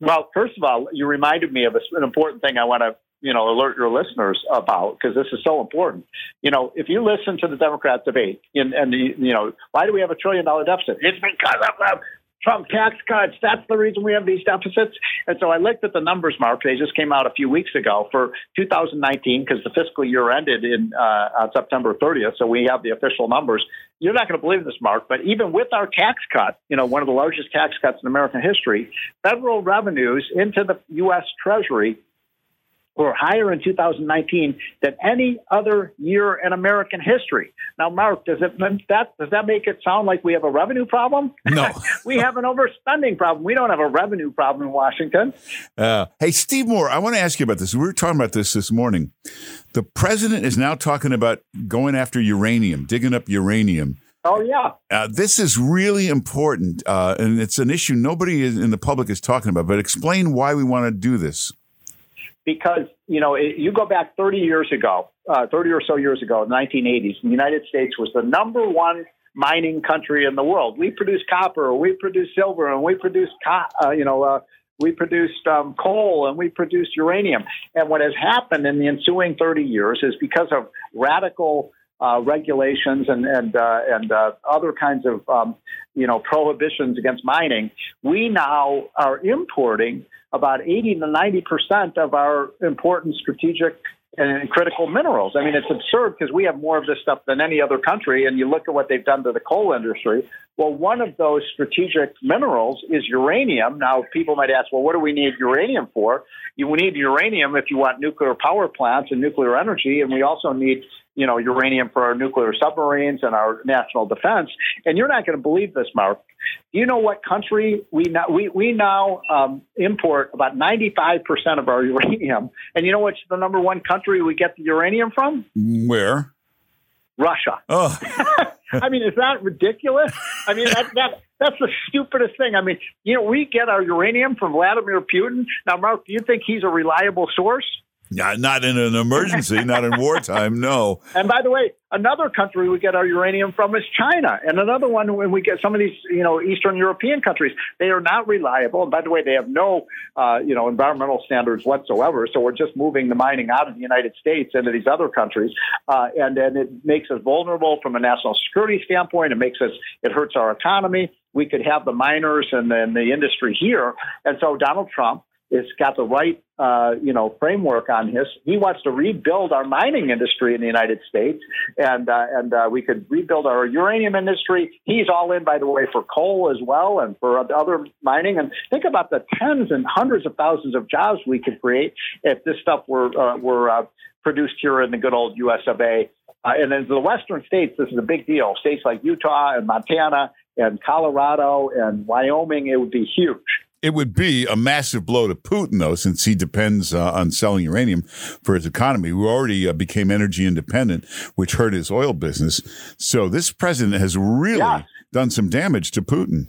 [SPEAKER 11] Well, first of all, you reminded me of an important thing I want to you know alert your listeners about because this is so important. You know, if you listen to the Democrat debate and, and the, you know why do we have a trillion dollar deficit? It's because of the Trump tax cuts. That's the reason we have these deficits. And so I looked at the numbers, Mark. They just came out a few weeks ago for 2019 because the fiscal year ended in uh, on September 30th. So we have the official numbers. You're not going to believe this, Mark, but even with our tax cut, you know, one of the largest tax cuts in American history, federal revenues into the U.S. Treasury were higher in 2019 than any other year in American history. Now, Mark, does it that does that make it sound like we have a revenue problem?
[SPEAKER 1] No,
[SPEAKER 11] we have an overspending problem. We don't have a revenue problem in Washington.
[SPEAKER 1] Uh, hey, Steve Moore, I want to ask you about this. We were talking about this this morning. The president is now talking about going after uranium, digging up uranium.
[SPEAKER 11] Oh yeah,
[SPEAKER 1] uh, this is really important, uh, and it's an issue nobody in the public is talking about. But explain why we want to do this
[SPEAKER 11] because you know it, you go back 30 years ago, uh, 30 or so years ago, the 1980s, the United States was the number one mining country in the world. We produced copper, we produced silver, and we produced co- uh, you know. Uh, we produced um, coal and we produced uranium. And what has happened in the ensuing 30 years is because of radical uh, regulations and and uh, and uh, other kinds of um, you know prohibitions against mining, we now are importing about 80 to 90 percent of our important strategic and critical minerals. I mean, it's absurd because we have more of this stuff than any other country. And you look at what they've done to the coal industry. Well, one of those strategic minerals is uranium. Now, people might ask, well, what do we need uranium for? You need uranium if you want nuclear power plants and nuclear energy, and we also need you know, uranium for our nuclear submarines and our national defense. And you're not going to believe this, Mark. Do you know what country we now we we now um, import about 95 percent of our uranium? And you know what's the number one country we get the uranium from?
[SPEAKER 1] Where?
[SPEAKER 11] Russia.
[SPEAKER 1] Oh.
[SPEAKER 11] I mean, is that ridiculous? I mean, that, that that's the stupidest thing. I mean, you know, we get our uranium from Vladimir Putin. Now, Mark, do you think he's a reliable source?
[SPEAKER 1] Yeah, not in an emergency, not in wartime, no.
[SPEAKER 11] And by the way, another country we get our uranium from is China, and another one when we get some of these, you know, Eastern European countries, they are not reliable. And by the way, they have no, uh, you know, environmental standards whatsoever. So we're just moving the mining out of the United States into these other countries, uh, and and it makes us vulnerable from a national security standpoint. It makes us, it hurts our economy. We could have the miners and then the industry here, and so Donald Trump is got the right, uh, you know, framework on this. He wants to rebuild our mining industry in the United States, and uh, and uh, we could rebuild our uranium industry. He's all in, by the way, for coal as well and for other mining. And think about the tens and hundreds of thousands of jobs we could create if this stuff were uh, were uh, produced here in the good old U.S. of A. Uh, and in the western states, this is a big deal. States like Utah and Montana and Colorado and Wyoming, it would be huge.
[SPEAKER 1] It would be a massive blow to Putin, though, since he depends uh, on selling uranium for his economy, who already uh, became energy independent, which hurt his oil business. So this president has really yeah. done some damage to Putin.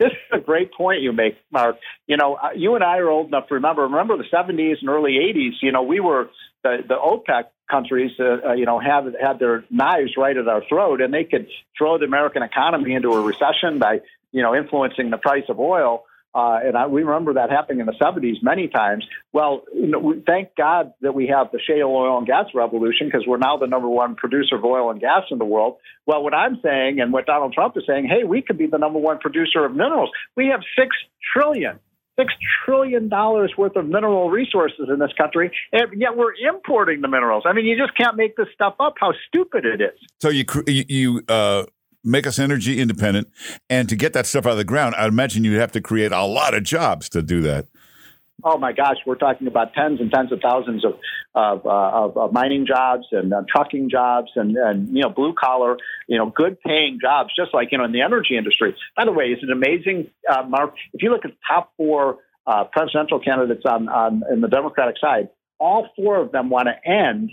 [SPEAKER 11] This is a great point you make, Mark. You know, uh, you and I are old enough to remember. Remember the '70s and early '80s. You know, we were the, the OPEC countries, uh, uh, you know, have had their knives right at our throat, and they could throw the American economy into a recession by, you know, influencing the price of oil. Uh, and I, we remember that happening in the 70s many times. Well, you know, we, thank God that we have the shale oil and gas revolution because we're now the number one producer of oil and gas in the world. Well, what I'm saying and what Donald Trump is saying, hey, we could be the number one producer of minerals. We have six trillion six trillion dollars worth of mineral resources in this country, and yet we're importing the minerals. I mean, you just can't make this stuff up. How stupid it is!
[SPEAKER 1] So you you uh, make us energy independent, and to get that stuff out of the ground, I imagine you'd have to create a lot of jobs to do that.
[SPEAKER 11] Oh my gosh, we're talking about tens and tens of thousands of of, uh, of, of mining jobs and uh, trucking jobs and, and you know blue collar, you know, good paying jobs, just like you know in the energy industry. By the way, it's an amazing uh, mark. If you look at the top four uh, presidential candidates on on in the Democratic side, all four of them want to end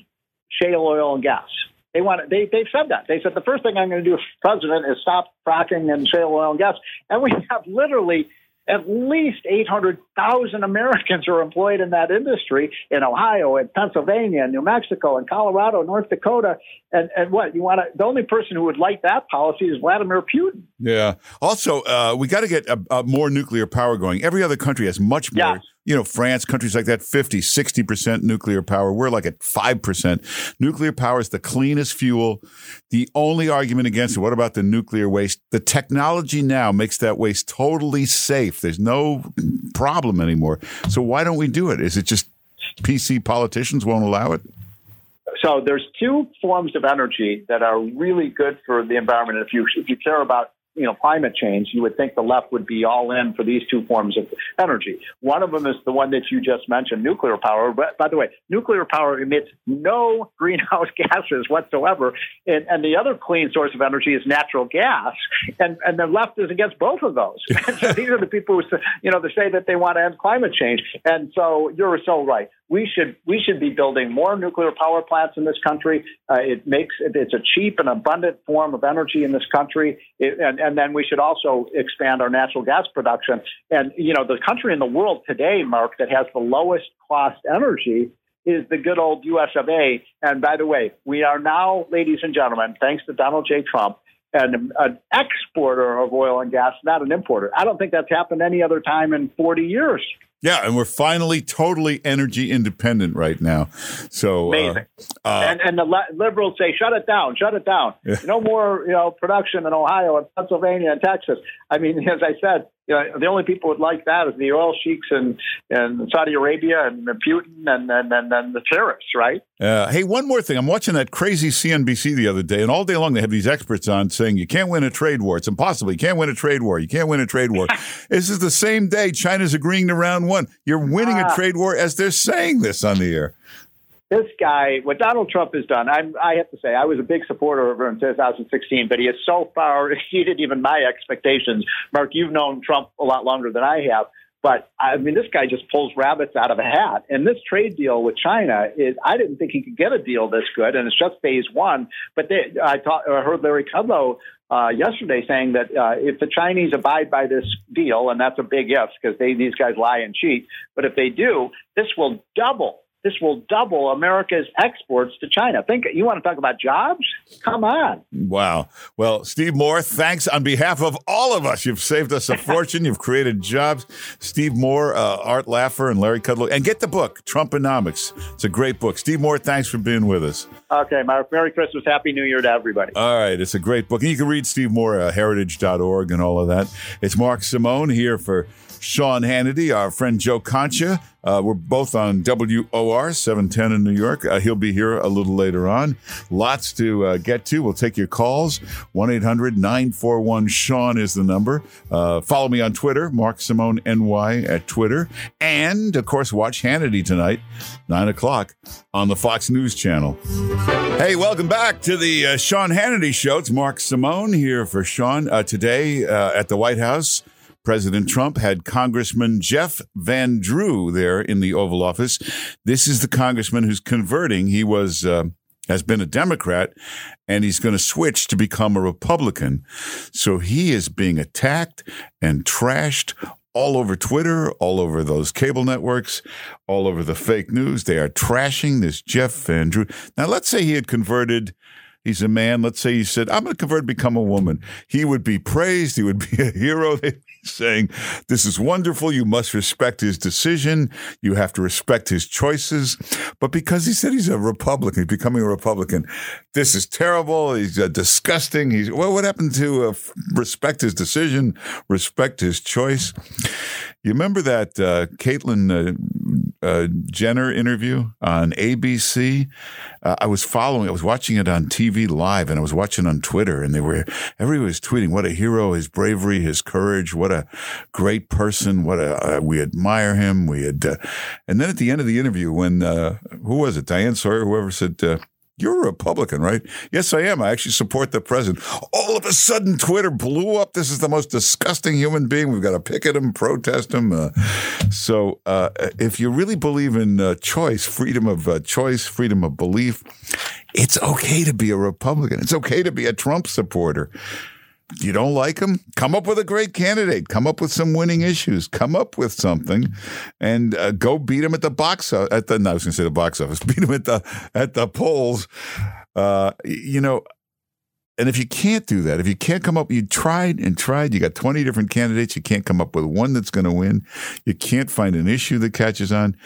[SPEAKER 11] shale oil and gas. They want they they've said that. They said the first thing I'm going to do as president is stop fracking and shale oil and gas. And we have literally at least 800,000 Americans are employed in that industry in Ohio and Pennsylvania and New Mexico and Colorado, North Dakota. And, and what you want to, the only person who would like that policy is Vladimir Putin.
[SPEAKER 1] Yeah. Also, uh, we got to get a, a more nuclear power going. Every other country has much more.
[SPEAKER 11] Yeah
[SPEAKER 1] you know, France, countries like that, 50, 60% nuclear power. We're like at 5%. Nuclear power is the cleanest fuel. The only argument against it, what about the nuclear waste? The technology now makes that waste totally safe. There's no problem anymore. So why don't we do it? Is it just PC politicians won't allow it?
[SPEAKER 11] So there's two forms of energy that are really good for the environment. If you if you care about you know, climate change, you would think the left would be all in for these two forms of energy. One of them is the one that you just mentioned, nuclear power. But by the way, nuclear power emits no greenhouse gases whatsoever. And, and the other clean source of energy is natural gas. And, and the left is against both of those. so these are the people who, you know, they say that they want to end climate change. And so you're so right we should we should be building more nuclear power plants in this country. Uh, it makes it's a cheap and abundant form of energy in this country, it, and and then we should also expand our natural gas production. And you know, the country in the world today, Mark, that has the lowest cost energy is the good old U.S. of A. And by the way, we are now, ladies and gentlemen, thanks to Donald J. Trump, an, an exporter of oil and gas, not an importer. I don't think that's happened any other time in 40 years.
[SPEAKER 1] Yeah, and we're finally totally energy independent right now. So
[SPEAKER 11] uh, amazing. Uh, uh, and and the liberals say, "Shut it down, shut it down. Yeah. No more, you know, production in Ohio and Pennsylvania and Texas." I mean, as I said, you know, the only people would like that is the oil sheiks and and Saudi Arabia and Putin and and and, and the terrorists, right?
[SPEAKER 1] Uh, hey, one more thing. I'm watching that crazy CNBC the other day, and all day long they have these experts on saying you can't win a trade war. It's impossible. You can't win a trade war. You can't win a trade war. this is the same day China's agreeing to round one. You're winning a ah. trade war as they're saying this on the air
[SPEAKER 11] this guy, what Donald Trump has done, I'm, I have to say, I was a big supporter of him in 2016, but he has so far exceeded even my expectations. Mark, you've known Trump a lot longer than I have, but I mean, this guy just pulls rabbits out of a hat. And this trade deal with China is, I didn't think he could get a deal this good, and it's just phase one. But they, I, thought, I heard Larry Kudlow uh, yesterday saying that uh, if the Chinese abide by this deal, and that's a big if because these guys lie and cheat, but if they do, this will double this will double America's exports to China. Think you want to talk about jobs? Come on.
[SPEAKER 1] Wow. Well, Steve Moore, thanks on behalf of all of us. You've saved us a fortune. You've created jobs. Steve Moore, uh, Art Laffer, and Larry Kudlow. And get the book, Trumponomics. It's a great book. Steve Moore, thanks for being with us.
[SPEAKER 11] Okay, Merry Christmas, Happy New Year to everybody.
[SPEAKER 1] All right, it's a great book. And you can read Steve Moore, uh, heritage.org, and all of that. It's Mark Simone here for Sean Hannity, our friend Joe Concha. Uh, we're both on WOR 710 in New York. Uh, he'll be here a little later on. Lots to uh, get to. We'll take your calls. 1 800 941 Sean is the number. Uh, follow me on Twitter, Mark Simone NY at Twitter. And, of course, watch Hannity tonight, 9 o'clock on the Fox News Channel. Hey, welcome back to the uh, Sean Hannity Show. It's Mark Simone here for Sean. Uh, today at the White House, President Trump had Congressman Jeff Van Drew there in the Oval Office. This is the congressman who's converting. He was uh, has been a Democrat, and he's going to switch to become a Republican. So he is being attacked and trashed all over Twitter, all over those cable networks, all over the fake news. They are trashing this Jeff Van Drew. Now, let's say he had converted He's a man. Let's say he said, I'm going to convert and become a woman. He would be praised. He would be a hero. They'd be saying, This is wonderful. You must respect his decision. You have to respect his choices. But because he said he's a Republican, he's becoming a Republican, this is terrible. He's uh, disgusting. He's, well, what happened to uh, respect his decision, respect his choice? You remember that uh, Caitlyn uh, uh, Jenner interview on ABC? Uh, I was following, I was watching it on TV live and I was watching on Twitter and they were, everybody was tweeting what a hero, his bravery, his courage, what a great person, what a, uh, we admire him. We had, uh, and then at the end of the interview when, who was it? Diane Sawyer, whoever said, you're a Republican, right? Yes, I am. I actually support the president. All of a sudden, Twitter blew up. This is the most disgusting human being. We've got to picket him, protest him. Uh, so, uh, if you really believe in uh, choice, freedom of uh, choice, freedom of belief, it's okay to be a Republican. It's okay to be a Trump supporter you don't like him? Come up with a great candidate. Come up with some winning issues. Come up with something, and uh, go beat him at the box at the. No, I was going to say the box office. Beat him at the at the polls. Uh, you know, and if you can't do that, if you can't come up, you tried and tried. You got twenty different candidates. You can't come up with one that's going to win. You can't find an issue that catches on.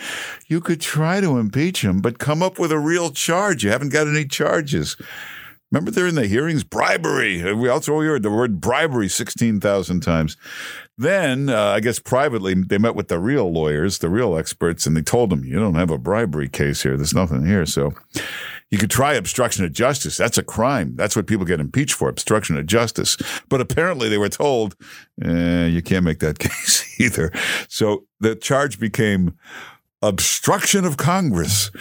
[SPEAKER 1] You could try to impeach him, but come up with a real charge. You haven't got any charges. Remember they're in the hearings? Bribery. We also heard the word bribery 16,000 times. Then, uh, I guess privately, they met with the real lawyers, the real experts, and they told them, you don't have a bribery case here. There's nothing here. So you could try obstruction of justice. That's a crime. That's what people get impeached for, obstruction of justice. But apparently they were told, eh, you can't make that case either. So the charge became obstruction of Congress.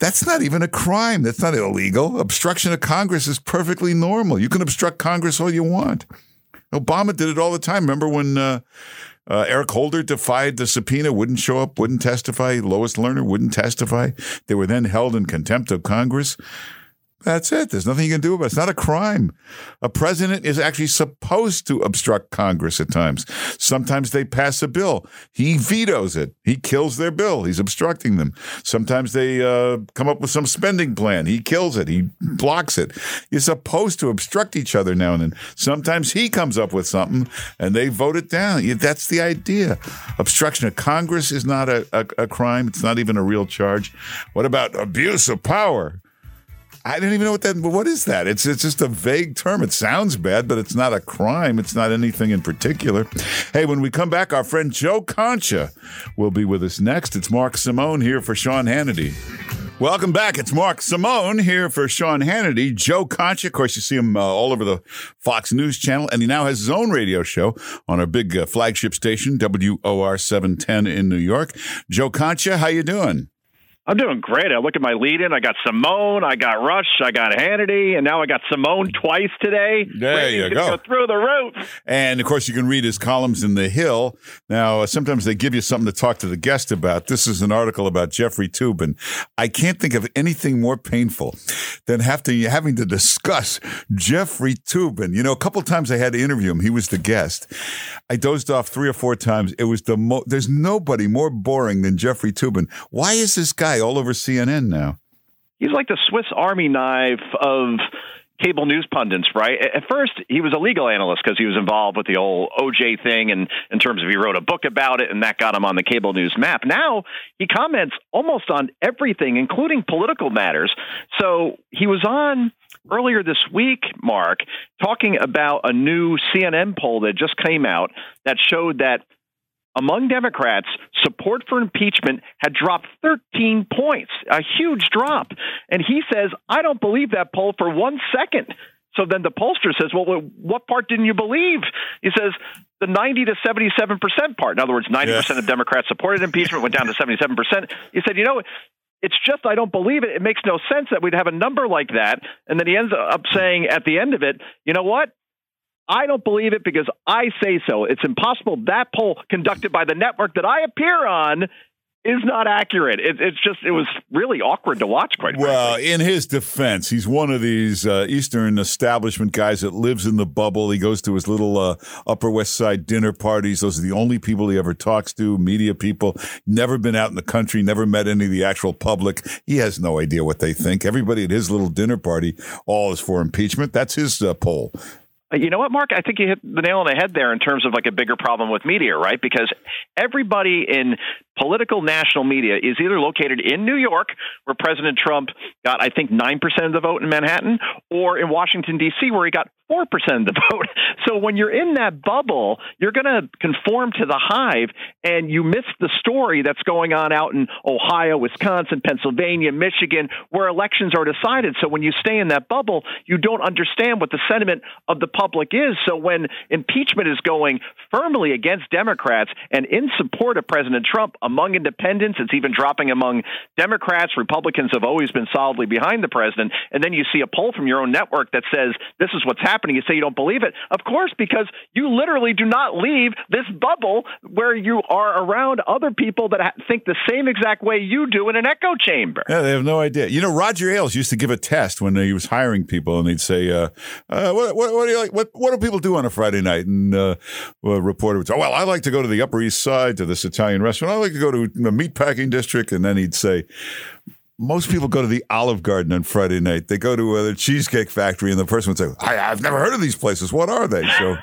[SPEAKER 1] That's not even a crime. That's not illegal. Obstruction of Congress is perfectly normal. You can obstruct Congress all you want. Obama did it all the time. Remember when uh, uh, Eric Holder defied the subpoena, wouldn't show up, wouldn't testify. Lois Lerner wouldn't testify. They were then held in contempt of Congress. That's it. There's nothing you can do about it. It's not a crime. A president is actually supposed to obstruct Congress at times. Sometimes they pass a bill. He vetoes it. He kills their bill. He's obstructing them. Sometimes they uh, come up with some spending plan. He kills it. He blocks it. You're supposed to obstruct each other now and then. Sometimes he comes up with something and they vote it down. That's the idea. Obstruction of Congress is not a, a, a crime. It's not even a real charge. What about abuse of power? I don't even know what that. What is that? It's it's just a vague term. It sounds bad, but it's not a crime. It's not anything in particular. Hey, when we come back, our friend Joe Concha will be with us next. It's Mark Simone here for Sean Hannity. Welcome back. It's Mark Simone here for Sean Hannity. Joe Concha, of course, you see him uh, all over the Fox News channel, and he now has his own radio show on our big uh, flagship station, WOR 710 in New York. Joe Concha, how you doing?
[SPEAKER 12] I'm doing great. I look at my lead in. I got Simone, I got Rush, I got Hannity, and now I got Simone twice today.
[SPEAKER 1] There you go.
[SPEAKER 12] go. Through the roof.
[SPEAKER 1] And of course, you can read his columns in The Hill. Now, sometimes they give you something to talk to the guest about. This is an article about Jeffrey Toobin. I can't think of anything more painful than have to, having to discuss Jeffrey Toobin. You know, a couple times I had to interview him. He was the guest. I dozed off three or four times. It was the mo- there's nobody more boring than Jeffrey Toobin. Why is this guy? guy all over CNN now.
[SPEAKER 12] He's like the Swiss Army knife of cable news pundits, right? At first, he was a legal analyst because he was involved with the old OJ thing, and in terms of he wrote a book about it, and that got him on the cable news map. Now he comments almost on everything, including political matters. So he was on earlier this week, Mark, talking about a new CNN poll that just came out that showed that among Democrats, support for impeachment had dropped 13 points, a huge drop. And he says, I don't believe that poll for one second. So then the pollster says, Well, what part didn't you believe? He says, the 90 to 77% part. In other words, 90% yeah. of Democrats supported impeachment, went down to 77%. He said, You know, it's just I don't believe it. It makes no sense that we'd have a number like that. And then he ends up saying at the end of it, you know what? I don't believe it because I say so. It's impossible. That poll conducted by the network that I appear on is not accurate. It, it's just it was really awkward to watch. Quite
[SPEAKER 1] well.
[SPEAKER 12] Frankly.
[SPEAKER 1] In his defense, he's one of these uh, Eastern establishment guys that lives in the bubble. He goes to his little uh, Upper West Side dinner parties. Those are the only people he ever talks to. Media people. Never been out in the country. Never met any of the actual public. He has no idea what they think. Everybody at his little dinner party, all is for impeachment. That's his uh, poll.
[SPEAKER 12] Uh, you know what, Mark? I think you hit the nail on the head there in terms of like a bigger problem with media, right? Because everybody in political national media is either located in New York, where President Trump got, I think, 9% of the vote in Manhattan, or in Washington, D.C., where he got 4% of the vote. So when you're in that bubble, you're going to conform to the hive and you miss the story that's going on out in Ohio, Wisconsin, Pennsylvania, Michigan, where elections are decided. So when you stay in that bubble, you don't understand what the sentiment of the public is. So when impeachment is going firmly against Democrats and in support of President Trump, among independents. It's even dropping among Democrats. Republicans have always been solidly behind the president. And then you see a poll from your own network that says this is what's happening. You say you don't believe it. Of course, because you literally do not leave this bubble where you are around other people that think the same exact way you do in an echo chamber.
[SPEAKER 1] Yeah, they have no idea. You know, Roger Ailes used to give a test when he was hiring people, and he'd say, uh, uh, what, what, what, do you like? What, what do people do on a Friday night? And uh, a reporter would say, well, I like to go to the Upper East Side to this Italian restaurant. I like to go to the meatpacking district, and then he'd say, most people go to the Olive Garden on Friday night. They go to uh, the Cheesecake Factory, and the person would say, I, have never heard of these places. What are they?" So,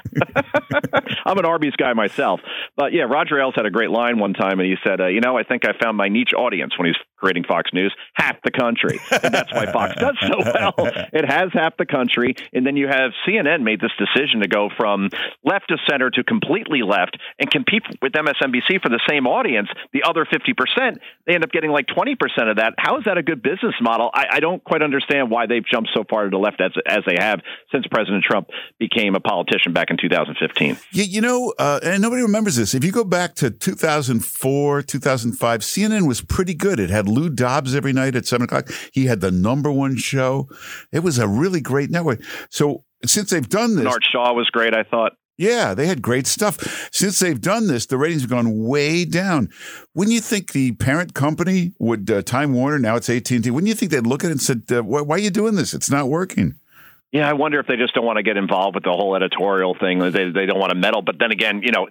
[SPEAKER 12] I'm an Arby's guy myself, but yeah, Roger Ailes had a great line one time, and he said, uh, "You know, I think I found my niche audience when he's creating Fox News. Half the country, and that's why Fox does so well. It has half the country, and then you have CNN made this decision to go from left to center to completely left and compete with MSNBC for the same audience. The other 50 percent, they end up getting like 20 percent of that. How is that a good business model? I, I don't quite understand why they've jumped so far to the left as as they have since President Trump became a politician back in 2015.
[SPEAKER 1] You, you know, uh, and nobody remembers this. If you go back to 2004, 2005, CNN was pretty good. It had Lou Dobbs every night at seven o'clock. He had the number one show. It was a really great network. So since they've done this,
[SPEAKER 12] Art Shaw was great. I thought.
[SPEAKER 1] Yeah, they had great stuff. Since they've done this, the ratings have gone way down. Wouldn't you think the parent company would uh, Time Warner now it's AT and T? Wouldn't you think they'd look at it and said, uh, why, "Why are you doing this? It's not working."
[SPEAKER 12] Yeah, I wonder if they just don't want to get involved with the whole editorial thing. They they don't want to meddle. But then again, you know,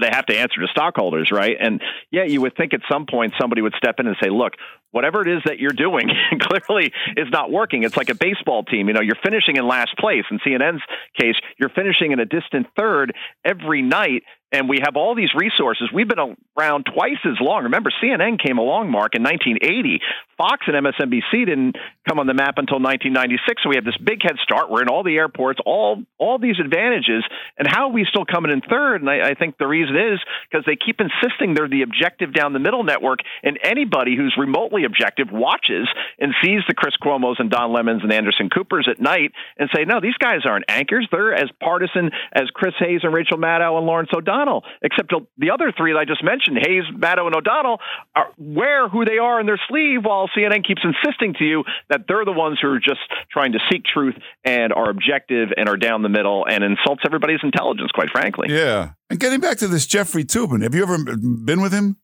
[SPEAKER 12] they have to answer to stockholders, right? And yeah, you would think at some point somebody would step in and say, "Look, whatever it is that you're doing clearly is not working. It's like a baseball team. You know, you're finishing in last place. In CNN's case, you're finishing in a distant third every night." And we have all these resources. We've been around twice as long. Remember, CNN came along, Mark, in 1980. Fox and MSNBC didn't come on the map until 1996. So we have this big head start. We're in all the airports, all all these advantages. And how are we still coming in third? And I, I think the reason is because they keep insisting they're the objective down the middle network. And anybody who's remotely objective watches and sees the Chris Cuomo's and Don Lemons and Anderson Coopers at night and say, no, these guys aren't anchors. They're as partisan as Chris Hayes and Rachel Maddow and Lawrence O'Donnell. O'Donnell, except the other three that I just mentioned, Hayes, Maddow, and O'Donnell, are, wear who they are in their sleeve while CNN keeps insisting to you that they're the ones who are just trying to seek truth and are objective and are down the middle and insults everybody's intelligence, quite frankly.
[SPEAKER 1] Yeah. And getting back to this Jeffrey Toobin, have you ever been with him?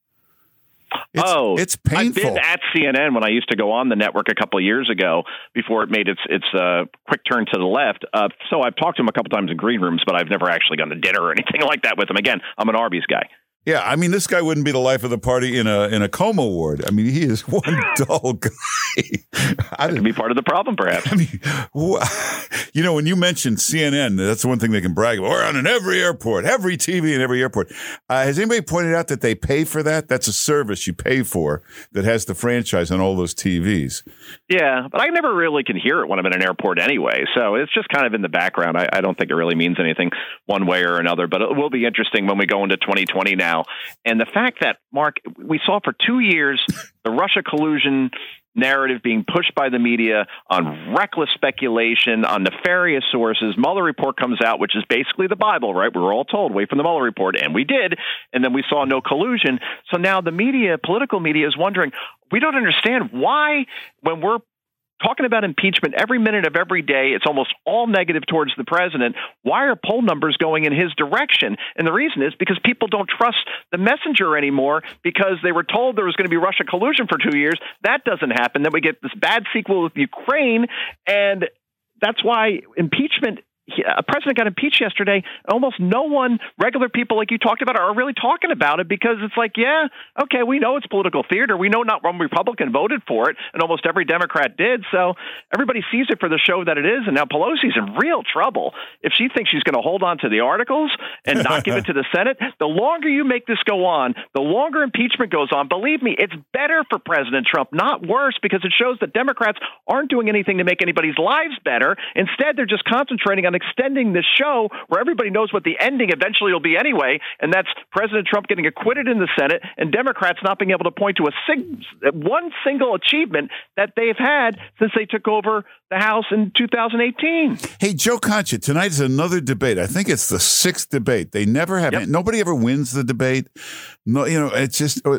[SPEAKER 12] It's, oh,
[SPEAKER 1] it's painful.
[SPEAKER 12] I've been at CNN when I used to go on the network a couple of years ago before it made its its uh, quick turn to the left. Uh, so I've talked to him a couple times in green rooms, but I've never actually gone to dinner or anything like that with him. Again, I'm an Arby's guy.
[SPEAKER 1] Yeah, I mean, this guy wouldn't be the life of the party in a in a coma ward. I mean, he is one dull guy.
[SPEAKER 12] I could be part of the problem, perhaps.
[SPEAKER 1] I mean, you know, when you mentioned CNN, that's the one thing they can brag about. We're on in every airport, every TV in every airport. Uh, has anybody pointed out that they pay for that? That's a service you pay for that has the franchise on all those TVs.
[SPEAKER 12] Yeah, but I never really can hear it when I'm in an airport anyway. So it's just kind of in the background. I, I don't think it really means anything one way or another. But it will be interesting when we go into 2020 now. And the fact that, Mark, we saw for two years the Russia collusion narrative being pushed by the media on reckless speculation, on nefarious sources. Mueller report comes out, which is basically the Bible, right? We were all told, wait for the Mueller report, and we did. And then we saw no collusion. So now the media, political media, is wondering, we don't understand why, when we're talking about impeachment every minute of every day. It's almost all negative towards the president. Why are poll numbers going in his direction? And the reason is because people don't trust the messenger anymore because they were told there was going to be Russia collusion for two years. That doesn't happen. Then we get this bad sequel with Ukraine. And that's why impeachment a president got impeached yesterday. Almost no one, regular people like you talked about, are really talking about it because it's like, yeah, okay, we know it's political theater. We know not one Republican voted for it, and almost every Democrat did. So everybody sees it for the show that it is. And now Pelosi's in real trouble if she thinks she's going to hold on to the articles and not give it to the Senate. The longer you make this go on, the longer impeachment goes on. Believe me, it's better for President Trump, not worse, because it shows that Democrats aren't doing anything to make anybody's lives better. Instead, they're just concentrating on extending this show where everybody knows what the ending eventually will be anyway, and that's President Trump getting acquitted in the Senate and Democrats not being able to point to a sig- one single achievement that they've had since they took over the House in 2018.
[SPEAKER 1] Hey, Joe Concha, tonight is another debate. I think it's the sixth debate. They never have. Yep. Nobody ever wins the debate. No, you know, it's just uh,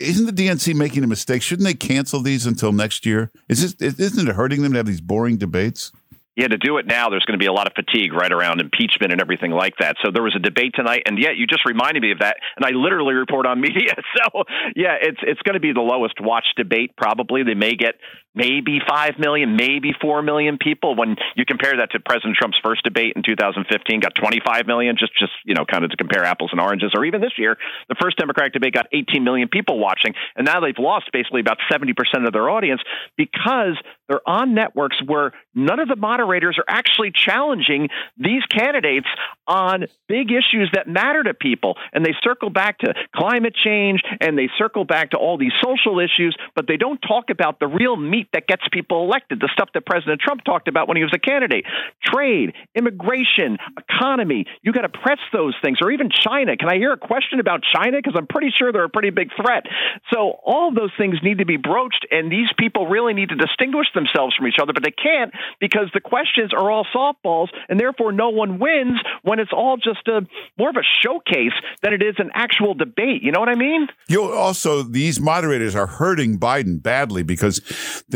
[SPEAKER 1] isn't the DNC making a mistake? Shouldn't they cancel these until next year? Is this isn't it hurting them to have these boring debates?
[SPEAKER 12] Yeah, to do it now, there's going to be a lot of fatigue right around impeachment and everything like that. So there was a debate tonight, and yet you just reminded me of that, and I literally report on media. So yeah, it's it's going to be the lowest watched debate probably. They may get maybe five million, maybe four million people. When you compare that to President Trump's first debate in 2015, got 25 million. Just just you know, kind of to compare apples and oranges. Or even this year, the first Democratic debate got 18 million people watching, and now they've lost basically about 70 percent of their audience because they're on networks where none of the moderators are actually challenging these candidates on big issues that matter to people. And they circle back to climate change and they circle back to all these social issues, but they don't talk about the real meat that gets people elected, the stuff that President Trump talked about when he was a candidate trade, immigration, economy. You got to press those things, or even China. Can I hear a question about China? Because I'm pretty sure they're a pretty big threat. So all of those things need to be broached, and these people really need to distinguish themselves from each other, but they can't because the questions are all softballs, and therefore no one wins when it's all just a more of a showcase than it is an actual debate. You know what I mean?
[SPEAKER 1] You also these moderators are hurting Biden badly because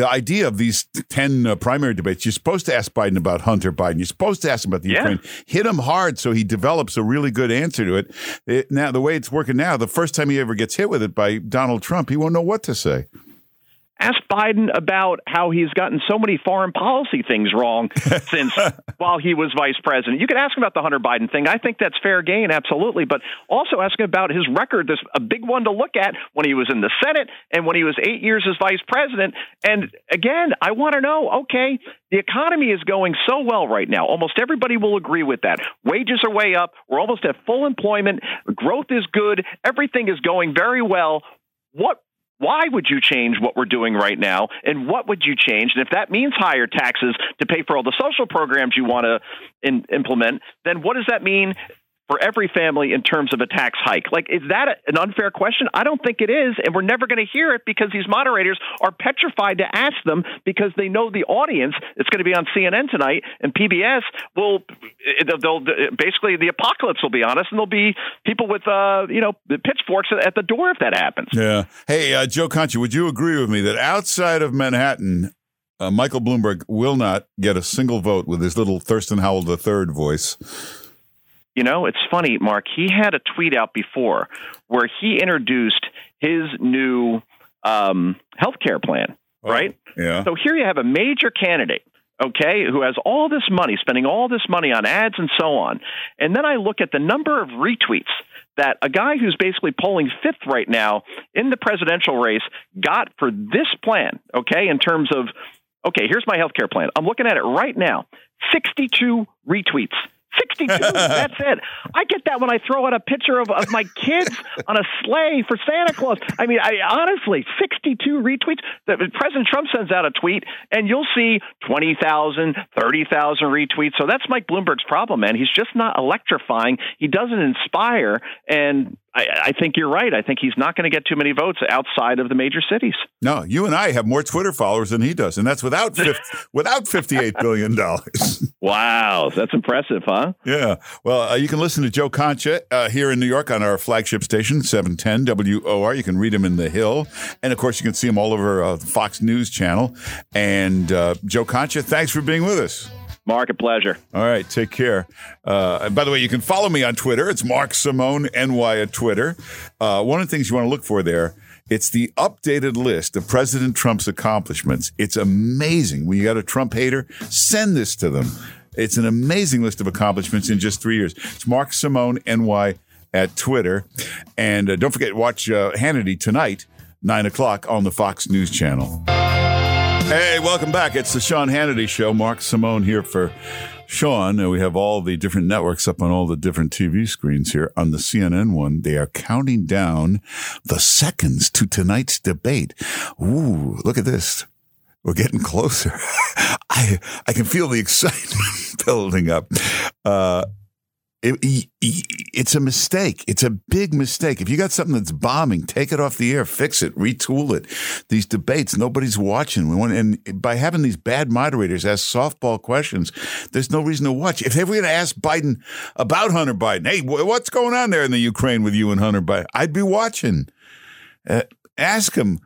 [SPEAKER 1] the idea of these ten uh, primary debates, you're supposed to ask Biden about Hunter Biden, you're supposed to ask him about the
[SPEAKER 12] Yeah.
[SPEAKER 1] Ukraine, hit him hard so he develops a really good answer to it. it. Now the way it's working now, the first time he ever gets hit with it by Donald Trump, he won't know what to say.
[SPEAKER 12] Ask Biden about how he's gotten so many foreign policy things wrong since while he was vice president. You could ask him about the Hunter Biden thing. I think that's fair game, absolutely. But also ask him about his record. There's a big one to look at when he was in the Senate and when he was eight years as vice president. And again, I want to know okay, the economy is going so well right now. Almost everybody will agree with that. Wages are way up. We're almost at full employment. Growth is good. Everything is going very well. What why would you change what we're doing right now? And what would you change? And if that means higher taxes to pay for all the social programs you want to in, implement, then what does that mean for every family in terms of a tax hike? Like, is that an unfair question? I don't think it is. And we're never going to hear it because these moderators are petrified to ask them because they know the audience. It's going to be on CNN tonight and PBS will, they'll, they'll basically the apocalypse will be on us and there'll be people with, uh, you know, pitchforks at the door if that happens.
[SPEAKER 1] Yeah. Hey, uh, Joe Concha, would you agree with me that outside of Manhattan, uh, Michael Bloomberg will not get a single vote with his little Thurston Howell III voice?
[SPEAKER 12] You know, it's funny, Mark. He had a tweet out before where he introduced his new um, health care plan, right?
[SPEAKER 1] Yeah.
[SPEAKER 12] So here you have a major candidate, okay, who has all this money, spending all this money on ads and so on. And then I look at the number of retweets that a guy who's basically polling fifth right now in the presidential race got for this plan, okay, in terms of, okay, here's my healthcare plan. I'm looking at it right now 62 retweets. 62. That's it. I get that when I throw out a picture of, of my kids on a sleigh for Santa Claus. I mean, I honestly, 62 retweets. President Trump sends out a tweet, and you'll see 20,000, 30,000 retweets. So that's Mike Bloomberg's problem, man. He's just not electrifying. He doesn't inspire. And I, I think you're right. I think he's not going to get too many votes outside of the major cities.
[SPEAKER 1] No, you and I have more Twitter followers than he does, and that's without 50, without fifty-eight billion dollars.
[SPEAKER 12] wow, that's impressive, huh?
[SPEAKER 1] Yeah. Well, uh, you can listen to Joe Concha uh, here in New York on our flagship station, seven ten WOR. You can read him in the Hill, and of course, you can see him all over uh, Fox News Channel. And uh, Joe Concha, thanks for being with us.
[SPEAKER 12] Mark, a pleasure.
[SPEAKER 1] All right, take care. Uh, by the way, you can follow me on Twitter. It's Mark Simone NY at Twitter. Uh, one of the things you want to look for there, it's the updated list of President Trump's accomplishments. It's amazing. When you got a Trump hater, send this to them. It's an amazing list of accomplishments in just three years. It's Mark Simone NY at Twitter. And uh, don't forget, watch uh, Hannity tonight, 9 o'clock on the Fox News Channel. Hey, welcome back. It's the Sean Hannity Show. Mark Simone here for Sean. And we have all the different networks up on all the different TV screens here. On the CNN one, they are counting down the seconds to tonight's debate. Ooh, look at this. We're getting closer. I I can feel the excitement building up. Uh, it, it's a mistake. It's a big mistake. If you got something that's bombing, take it off the air, fix it, retool it. These debates, nobody's watching. We want, and by having these bad moderators ask softball questions, there's no reason to watch. If they were going to ask Biden about Hunter Biden, hey, what's going on there in the Ukraine with you and Hunter Biden? I'd be watching. Uh, ask him.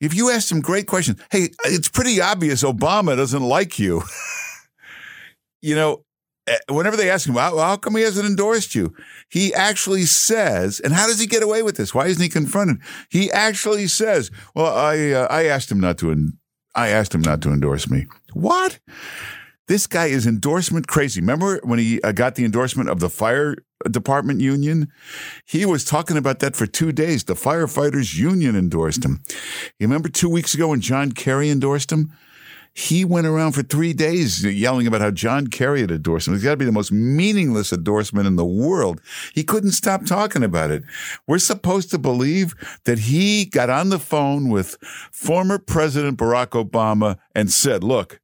[SPEAKER 1] If you ask him great questions, hey, it's pretty obvious Obama doesn't like you. you know, whenever they ask him, well, how come he hasn't endorsed you? He actually says, and how does he get away with this? Why isn't he confronted? He actually says, well, I, uh, I asked him not to, en- I asked him not to endorse me. What? This guy is endorsement crazy. Remember when he uh, got the endorsement of the fire department union? He was talking about that for two days. The firefighters union endorsed him. You remember two weeks ago when John Kerry endorsed him? He went around for three days yelling about how John Kerry had endorsed him. It's got to be the most meaningless endorsement in the world. He couldn't stop talking about it. We're supposed to believe that he got on the phone with former President Barack Obama and said, look,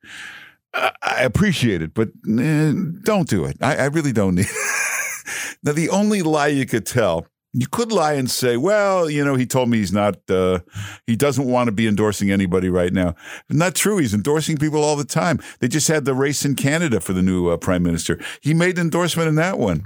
[SPEAKER 1] I appreciate it, but eh, don't do it. I, I really don't need it. now, the only lie you could tell you could lie and say, well, you know, he told me he's not, uh, he doesn't want to be endorsing anybody right now. Not true. He's endorsing people all the time. They just had the race in Canada for the new uh, prime minister. He made an endorsement in that one.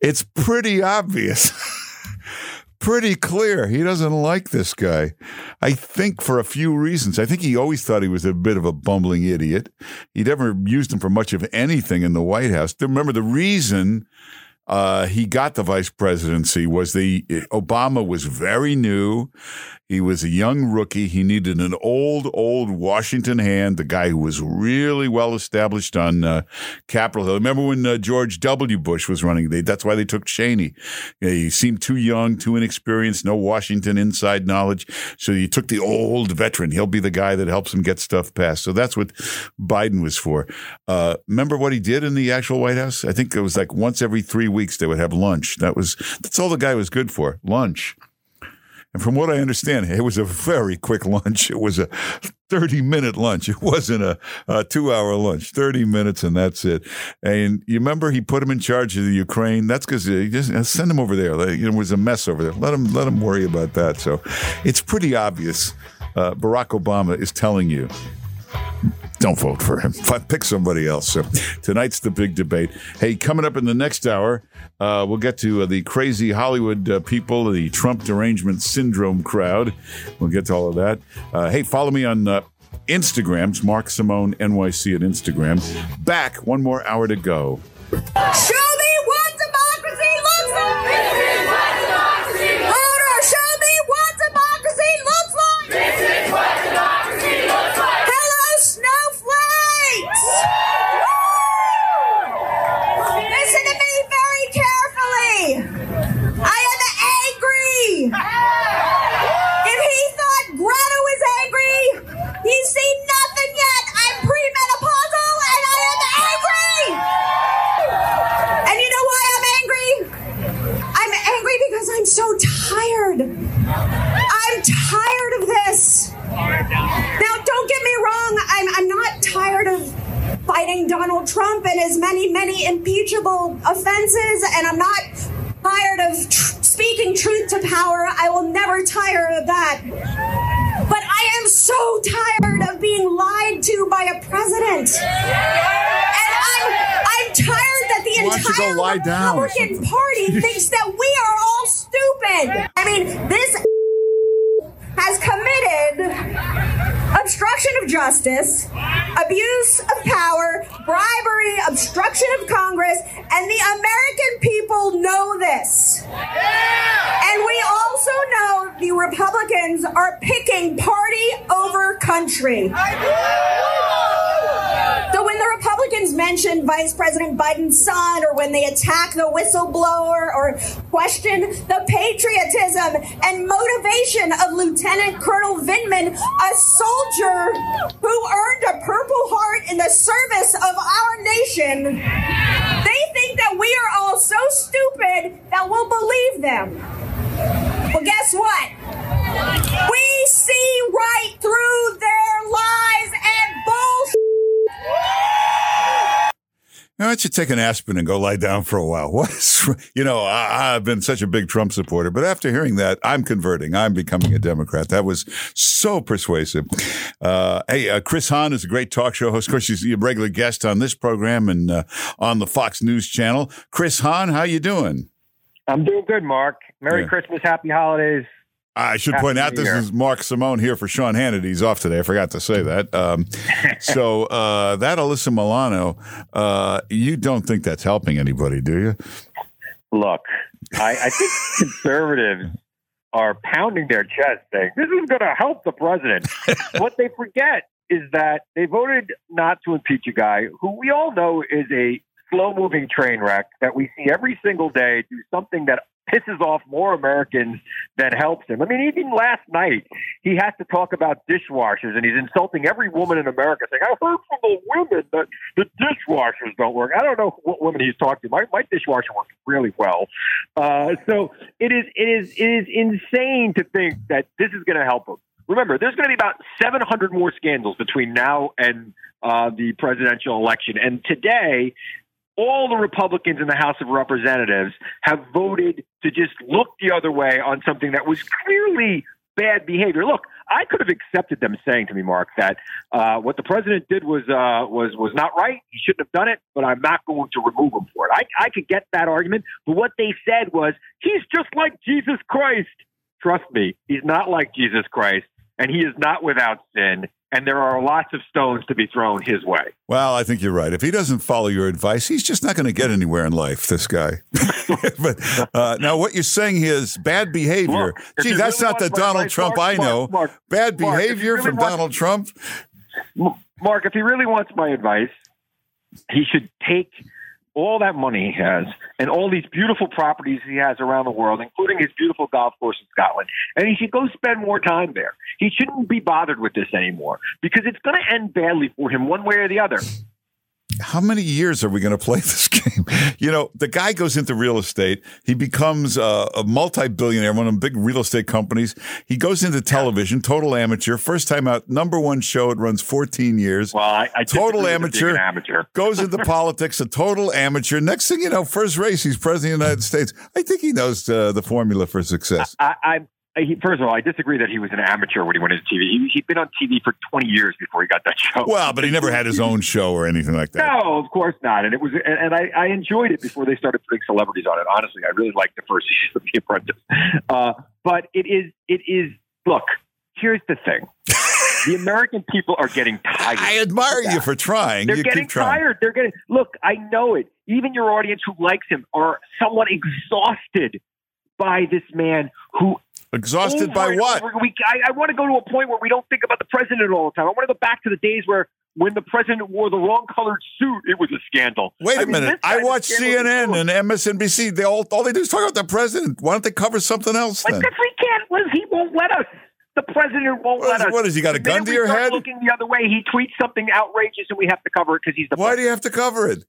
[SPEAKER 1] It's pretty obvious. pretty clear. He doesn't like this guy. I think for a few reasons. I think he always thought he was a bit of a bumbling idiot. He never used him for much of anything in the White House. Remember the reason uh, he got the vice presidency was the Obama was very new. He was a young rookie. He needed an old, old Washington hand, the guy who was really well established on uh, Capitol Hill. Remember when uh, George W. Bush was running? They, that's why they took Cheney. He seemed too young, too inexperienced, no Washington inside knowledge. So you took the old veteran. He'll be the guy that helps him get stuff passed. So that's what Biden was for. Uh, remember what he did in the actual White House? I think it was like once every three weeks they would have lunch. That was that's all the guy was good for. Lunch. And from what I understand, it was a very quick lunch. It was a 30 minute lunch. It wasn't a, a, two hour lunch, 30 minutes, and that's it. And you remember he put him in charge of the Ukraine? That's because he just send him over there. It was a mess over there. Let him, let him worry about that. So it's pretty obvious. Uh, Barack Obama is telling you don't vote for him. Pick somebody else. So tonight's the big debate. Hey, coming up in the next hour, uh, we'll get to uh, the crazy Hollywood uh, people, the Trump derangement syndrome crowd. We'll get to all of that. Uh, hey, follow me on uh, Instagram. It's Mark Simone NYC at Instagram. Back, one more hour to go.
[SPEAKER 13] Show many, many impeachable offenses, and I'm not tired of tr- speaking truth to power. I will never tire of that. But I am so tired of being lied to by a president. And I'm, I'm tired that the
[SPEAKER 1] Why don't you go
[SPEAKER 13] entire Republican Party thinks that we are all stupid. I mean, this has committed obstruction of justice, abuse of power, bribery, obstruction of Congress, and the American people know this. And we also know the Republicans are picking party over country. So when the Republicans mention Vice President Biden's son, or when they attack the whistleblower, or question the patriotism and motivation of Lieutenant Colonel Vindman, a soldier who earned a Purple Heart in the service of our nation, they think that we are all so stupid that we'll believe them. Well, guess what? We see right
[SPEAKER 1] Why don't you take an aspirin and go lie down for a while? What is, you know, I, I've been such a big Trump supporter, but after hearing that, I'm converting. I'm becoming a Democrat. That was so persuasive. Uh, hey, uh, Chris Hahn is a great talk show host. Of course, he's a regular guest on this program and uh, on the Fox News channel. Chris Hahn, how you doing?
[SPEAKER 14] I'm doing good, Mark. Merry
[SPEAKER 1] Yeah.
[SPEAKER 14] Christmas, happy holidays.
[SPEAKER 1] I should
[SPEAKER 14] Happy
[SPEAKER 1] point out this is Mark Simone here for Sean Hannity. He's off today. I forgot to say that. Um, so uh, that Alyssa Milano, uh, you don't think that's helping anybody, do you?
[SPEAKER 14] Look, I, I think conservatives are pounding their chest saying this is going to help the president. what they forget is that they voted not to impeach a guy who we all know is a slow moving train wreck that we see every single day do something that pisses off more Americans than helps him. I mean, even last night, he has to talk about dishwashers and he's insulting every woman in America, saying, I heard from the women that the dishwashers don't work. I don't know what women he's talking to. My, my dishwasher works really well. Uh, so it is, it is, it is insane to think that this is going to help him. Remember, there's going to be about 700 more scandals between now and uh, the presidential election. And today, all the Republicans in the House of Representatives have voted to just look the other way on something that was clearly bad behavior. Look, I could have accepted them saying to me, Mark, that uh, what the president did was uh, was was not right. He shouldn't have done it, but I'm not going to remove him for it. I, I could get that argument, but what they said was he's just like Jesus Christ. Trust me, he's not like Jesus Christ, and he is not without sin. And there are lots of stones to be thrown his way.
[SPEAKER 1] Well, I think you're right. If he doesn't follow your advice, he's just not going to get anywhere in life, this guy. but uh, now, what you're saying is bad behavior.
[SPEAKER 14] Look,
[SPEAKER 1] Gee, that's
[SPEAKER 14] really
[SPEAKER 1] not the Donald Trump
[SPEAKER 14] Mark,
[SPEAKER 1] I know.
[SPEAKER 14] Mark, Mark,
[SPEAKER 1] bad
[SPEAKER 14] Mark, if you
[SPEAKER 1] behavior
[SPEAKER 14] really
[SPEAKER 1] from
[SPEAKER 14] want-
[SPEAKER 1] Donald Trump.
[SPEAKER 14] Mark, if he really wants my advice, he should take all that money he has and all these beautiful properties he has around the world, including his beautiful golf course in Scotland, and he should go spend more time there. He shouldn't be bothered with this anymore because it's going to end badly for him one way or the other.
[SPEAKER 1] How many years are we going to play this game? You know, the guy goes into real estate. He becomes uh, a multi-billionaire, one of the big real estate companies. He goes into television, total amateur. First time out, number one show. It runs 14 years.
[SPEAKER 14] Well, I, I
[SPEAKER 1] total
[SPEAKER 14] disagree with being
[SPEAKER 1] amateur.
[SPEAKER 14] amateur.
[SPEAKER 1] goes into politics, a total amateur. Next thing you know, first race, he's president of the United States. I think he knows uh, the formula for success.
[SPEAKER 14] I, I, he, first of all, I disagree that he was an amateur when he went into TV. He, he'd been on TV for 20 years before he got that show.
[SPEAKER 1] Well, but he never had his own show or anything like that.
[SPEAKER 14] No, of course not. And it was, and, and I, I enjoyed it before they started putting celebrities on it. Honestly, I really liked the first season of The Apprentice. Uh, but it is, it is. Look, here's the thing: the American people are getting tired.
[SPEAKER 1] I admire you for trying.
[SPEAKER 14] They're
[SPEAKER 1] you
[SPEAKER 14] getting
[SPEAKER 1] keep trying.
[SPEAKER 14] tired. They're getting. Look, I know it. Even your audience who likes him are somewhat exhausted by this man who
[SPEAKER 1] Exhausted
[SPEAKER 14] over
[SPEAKER 1] by what?
[SPEAKER 14] We, I, I want to go to a point where we don't think about the president all the time. I want to go back to the days where when the president wore the wrong colored suit, it was a scandal.
[SPEAKER 1] Wait a
[SPEAKER 14] I mean,
[SPEAKER 1] minute. I watch CNN and MSNBC. They all all they do is talk about the president. Why don't they cover something else then?
[SPEAKER 14] if we can't, well, he won't let us. The president won't
[SPEAKER 1] What
[SPEAKER 14] let
[SPEAKER 1] is-
[SPEAKER 14] us.
[SPEAKER 1] what is, he got a gun to
[SPEAKER 14] we
[SPEAKER 1] your
[SPEAKER 14] start
[SPEAKER 1] head?
[SPEAKER 14] Looking the other way, he tweets something outrageous, and we have to cover it because he's the.
[SPEAKER 1] Why do you have to cover it?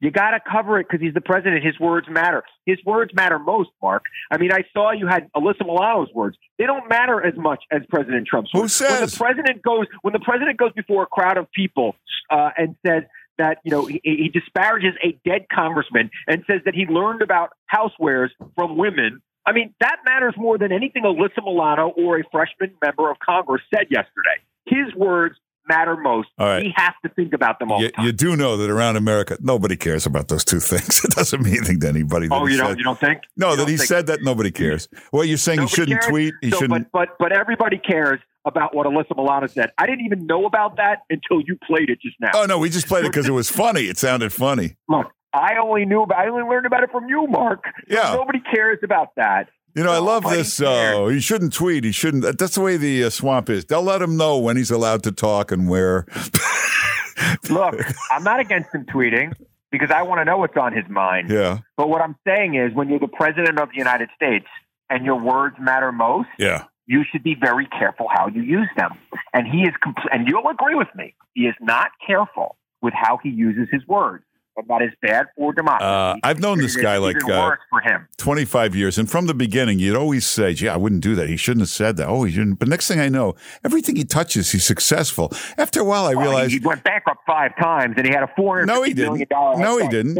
[SPEAKER 14] You got to cover it because he's the president. His words matter. His words matter most, Mark. I mean, I saw you had Alyssa Milano's words. They don't matter as much as President Trump's
[SPEAKER 1] Who
[SPEAKER 14] words. When the
[SPEAKER 1] says?
[SPEAKER 14] president goes, when the president goes before a crowd of people uh, and says that you know he, he disparages a dead congressman and says that he learned about housewares from women. I mean, that matters more than anything Alyssa Milano or a freshman member of Congress said yesterday. His words matter most.
[SPEAKER 1] All right.
[SPEAKER 14] He has to think about them all
[SPEAKER 1] You,
[SPEAKER 14] the
[SPEAKER 1] you do know that around America, nobody cares about those two things. It doesn't mean anything to anybody. that
[SPEAKER 14] Oh, you don't you don't think?
[SPEAKER 1] No,
[SPEAKER 14] You
[SPEAKER 1] that he
[SPEAKER 14] think-
[SPEAKER 1] said that nobody cares. Well, you're saying
[SPEAKER 14] Nobody
[SPEAKER 1] he shouldn't
[SPEAKER 14] cares?
[SPEAKER 1] tweet. He
[SPEAKER 14] So,
[SPEAKER 1] shouldn't.
[SPEAKER 14] But, but but everybody cares about what Alyssa Milano said. I didn't even know about that until you played it just now.
[SPEAKER 1] oh no, we just played it because it was funny. It sounded funny.
[SPEAKER 14] Look, I only knew about. I only learned about it from you, Mark.
[SPEAKER 1] Yeah.
[SPEAKER 14] Nobody cares about that.
[SPEAKER 1] You know, I love
[SPEAKER 14] Nobody
[SPEAKER 1] this. Uh, he shouldn't tweet. He shouldn't. That's the way the uh, swamp is. They'll let him know when he's allowed to talk and where.
[SPEAKER 14] Look, I'm not against him tweeting because I want to know what's on his mind.
[SPEAKER 1] Yeah,
[SPEAKER 14] But what I'm saying is, when you're the president of the United States and your words matter most,
[SPEAKER 1] yeah.
[SPEAKER 14] you should be very careful how you use them. And he is, compl- and you'll agree with me, he is not careful with how he uses his words. And that is bad for democracy.
[SPEAKER 1] Uh, I've known this guy like uh,
[SPEAKER 14] for him.
[SPEAKER 1] 25 years. And from the beginning, you'd always say, gee, I wouldn't do that. He shouldn't have said that. Oh, he shouldn't. But next thing I know, everything he touches, he's successful. After a while, I
[SPEAKER 14] Well,
[SPEAKER 1] realized.
[SPEAKER 14] he went bankrupt five times, and he had a four
[SPEAKER 1] No, he
[SPEAKER 14] hundred million
[SPEAKER 1] didn't.
[SPEAKER 14] dollar.
[SPEAKER 1] No, he didn't.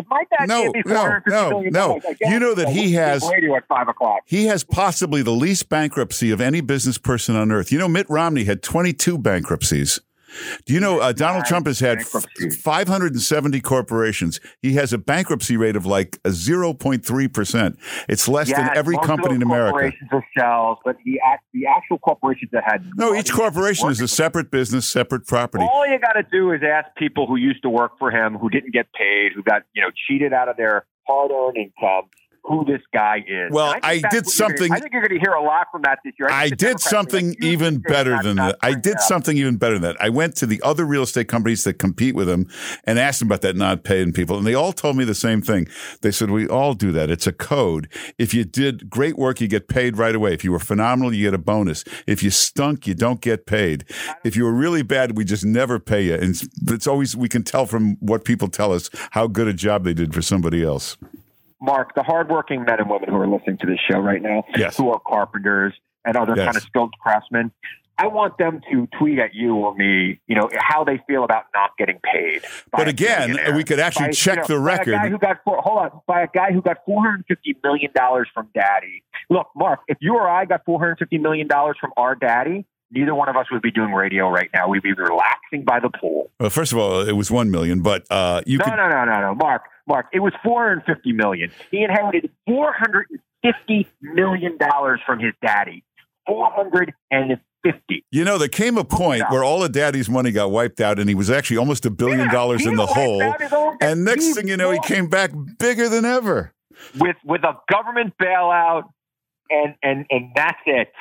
[SPEAKER 1] No, no, no, no. You know that he has-
[SPEAKER 14] radio at five o'clock.
[SPEAKER 1] He has possibly the least bankruptcy of any business person on earth. You know, Mitt Romney had 22 bankruptcies. Do you know uh, Donald Trump has had f- 570 corporations? He has a bankruptcy rate of like a 0.3%. It's less than every company in America.
[SPEAKER 14] Corporations are shells, but the act, the actual corporations that had
[SPEAKER 1] No, each corporation is a separate business, separate property.
[SPEAKER 14] All you got to do is ask people who used to work for him, who didn't get paid, who got you know cheated out of their hard-earned income, who this guy is.
[SPEAKER 1] Well,
[SPEAKER 14] And
[SPEAKER 1] I
[SPEAKER 14] think
[SPEAKER 1] did something-
[SPEAKER 14] I think you're going to hear a lot from that this year.
[SPEAKER 1] I
[SPEAKER 14] the
[SPEAKER 1] did
[SPEAKER 14] Democrats
[SPEAKER 1] something
[SPEAKER 14] like,
[SPEAKER 1] even better than that. I did something even better than that. I went to the other real estate companies that compete with them and asked them about that not paying people. And they all told me the same thing. They said, We all do that. It's a code. If you did great work, you get paid right away. If you were phenomenal, you get a bonus. If you stunk, you don't get paid. If you were really bad, we just never pay you. And it's always, we can tell from what people tell us how good a job they did for somebody else.
[SPEAKER 14] Mark, the hardworking men and women who are listening to this show right now,
[SPEAKER 1] Yes.
[SPEAKER 14] who are carpenters and other
[SPEAKER 1] Yes.
[SPEAKER 14] kind of skilled craftsmen, I want them to tweet at you or me, you know, how they feel about not getting paid.
[SPEAKER 1] But again, we could actually
[SPEAKER 14] By,
[SPEAKER 1] check
[SPEAKER 14] you know,
[SPEAKER 1] the record.
[SPEAKER 14] Guy who got four, hold on, by a guy who got four hundred fifty million dollars from Daddy. Look, Mark, if you or I got four hundred fifty million dollars from our daddy, neither one of us would be doing radio right now. We'd be relaxing by the pool.
[SPEAKER 1] Well, first of all, it was 1 million, but uh, you
[SPEAKER 14] no,
[SPEAKER 1] could.
[SPEAKER 14] no, no, no, no, Mark, Mark. It was four hundred fifty million. He inherited four hundred and fifty million dollars from his daddy. Four hundred and fifty.
[SPEAKER 1] You know, there came a point where all of daddy's money got wiped out and he was actually almost a billion dollars in the hole. And next thing you know, he came back bigger than ever.
[SPEAKER 14] with with a government bailout and and and that's it.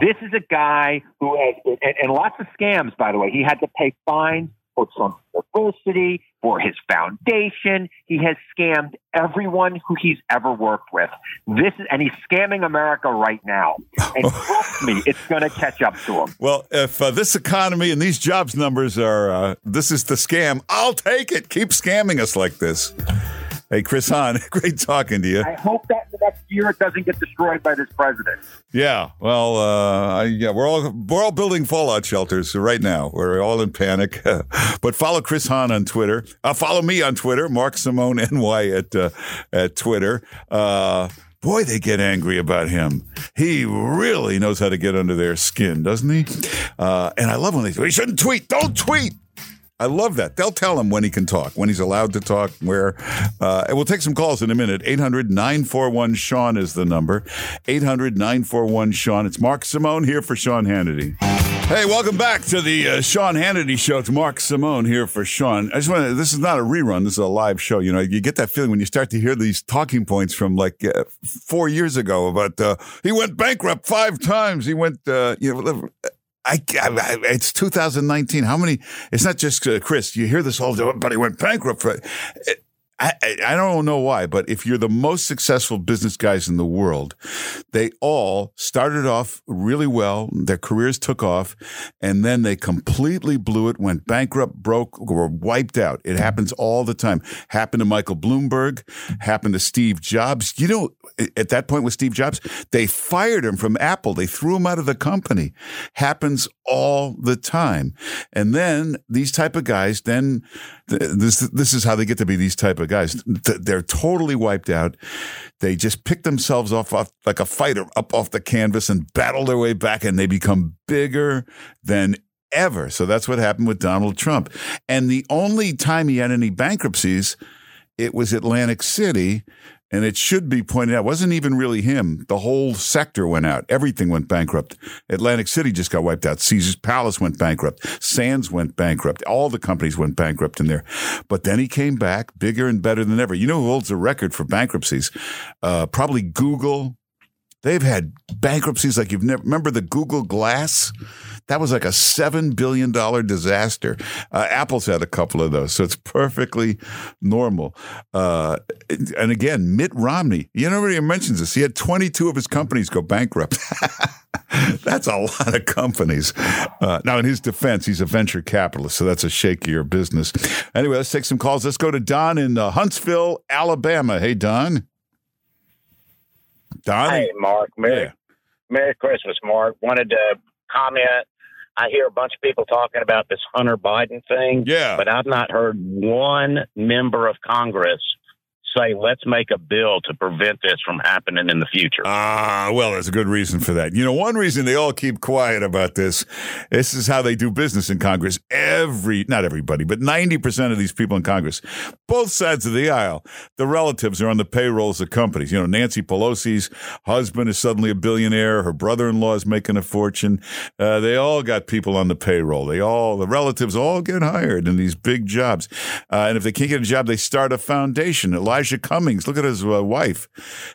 [SPEAKER 14] This is a guy who has and, and lots of scams. By the way, he had to pay fines for Trump University for his foundation. He has scammed everyone who he's ever worked with. This is and he's scamming America right now. And trust me, it's going to catch up to him.
[SPEAKER 1] Well, if uh, this economy and these jobs numbers are, uh, this is the scam, I'll take it. Keep scamming us like this. Hey, Chris Hahn, great talking to you.
[SPEAKER 14] I hope that next year it doesn't get destroyed by this president.
[SPEAKER 1] Yeah, well, uh, yeah, we're all we're all building fallout shelters right now. We're all in panic. but follow Chris Hahn on Twitter. Uh, follow me on Twitter, Mark Simone NY at uh, at Twitter. Uh, boy, they get angry about him. He really knows how to get under their skin, doesn't he? Uh, and I love when they say, "He shouldn't tweet. Don't tweet." I love that. They'll tell him when he can talk, when he's allowed to talk, where. Uh, and we'll take some calls in a minute. 800 941 Sean is the number. 800 941 Sean. It's Mark Simone here for Sean Hannity. Hey, welcome back to the uh, Sean Hannity Show. It's Mark Simone here for Sean. I just want to, this is not a rerun. This is a live show. You know, you get that feeling when you start to hear these talking points from like uh, four years ago about uh, he went bankrupt five times. He went, uh, you know, I, I, it's 2019. How many? It's not just uh, Chris. You hear this all but he went bankrupt. For, I, I, I don't know why, but if you're the most successful business guys in the world, they all started off really well. Their careers took off, and then they completely blew it, went bankrupt, broke, were wiped out. It happens all the time. Happened to Michael Bloomberg, happened to Steve Jobs. You know, at that point with Steve Jobs, they fired him from Apple. They threw him out of the company. Happens all the time. And then these type of guys, then this this is how they get to be these type of guys. They're totally wiped out. They just pick themselves off, off like a fighter up off the canvas and battle their way back, and they become bigger than ever. So that's what happened with Donald Trump. And the only time he had any bankruptcies, it was Atlantic City and it should be pointed out, wasn't even really him. The whole sector went out. Everything went bankrupt. Atlantic City just got wiped out. Caesar's Palace went bankrupt. Sands went bankrupt. All the companies went bankrupt in there. But then he came back bigger and better than ever. You know who holds the record for bankruptcies? Uh, probably Google. They've had bankruptcies like you've never, remember the Google Glass? That was like a $7 billion disaster. Uh, Apple's had a couple of those, so it's perfectly normal. Uh, and again, Mitt Romney, you know, nobody mentions this. He had 22 of his companies go bankrupt. that's a lot of companies. Uh, now, in his defense, he's a venture capitalist, so that's a shakier business. Anyway, let's take some calls. Let's go to Don in uh, Huntsville, Alabama. Hey, Don. Don.
[SPEAKER 15] Hey, Mark. Merry, yeah. Merry Christmas, Mark. Wanted to comment I hear a bunch of people talking about this Hunter Biden thing.
[SPEAKER 1] Yeah.
[SPEAKER 15] But I've not heard one member of Congress say, let's make a bill to prevent this from happening in the future.
[SPEAKER 1] Ah, well, there's a good reason for that. You know, one reason they all keep quiet about this, this is how they do business in Congress. Every, not everybody, but 90% of these people in Congress, both sides of the aisle, the relatives are on the payrolls of companies. You know, Nancy Pelosi's husband is suddenly a billionaire. Her brother-in-law is making a fortune. Uh, they all got people on the payroll. They all, the relatives all get hired in these big jobs. Uh, and if they can't get a job, they start a foundation. Elijah Cummings, look at his uh, wife,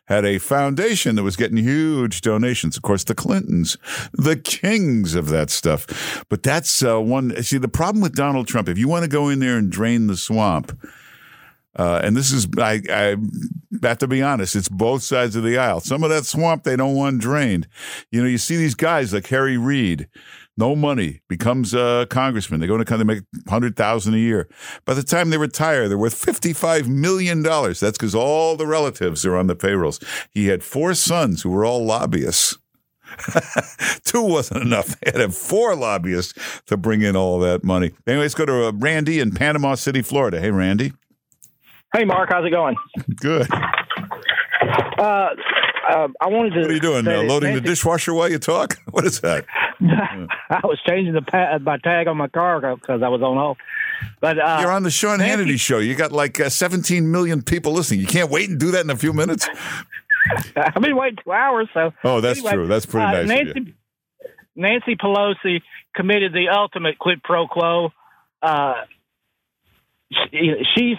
[SPEAKER 1] had a foundation that was getting huge donations. Of course, the Clintons, the kings of that stuff. But that's uh, one. See, the problem with Donald Trump, if you want to go in there and drain the swamp, uh, and this is, I, I have to be honest, it's both sides of the aisle. Some of that swamp they don't want drained. You know, you see these guys like Harry Reid no money, becomes a congressman. They go into kind of make hundred thousand a year. By the time they retire, they're worth fifty-five million dollars. That's because all the relatives are on the payrolls. He had four sons who were all lobbyists. Two wasn't enough. They had to have four lobbyists to bring in all that money. Anyway, let's go to uh, Randy in Panama City, Florida. Hey, Randy.
[SPEAKER 16] Hey, Mark. How's it going?
[SPEAKER 1] Good.
[SPEAKER 16] Uh, uh, I wanted to.
[SPEAKER 1] What are you doing? Uh, loading the dishwasher while you talk? What is that?
[SPEAKER 16] I was changing the pa- my tag on my car because I was on hold. But uh,
[SPEAKER 1] you're on the Sean Hannity show. You got like uh, 17 million people listening. You can't wait and do that in a few minutes.
[SPEAKER 16] I've been waiting two hours. So
[SPEAKER 1] oh, that's anyway, true. That's pretty uh, nice.
[SPEAKER 16] Nancy, Nancy Pelosi committed the ultimate quid pro quo. Uh, she, she's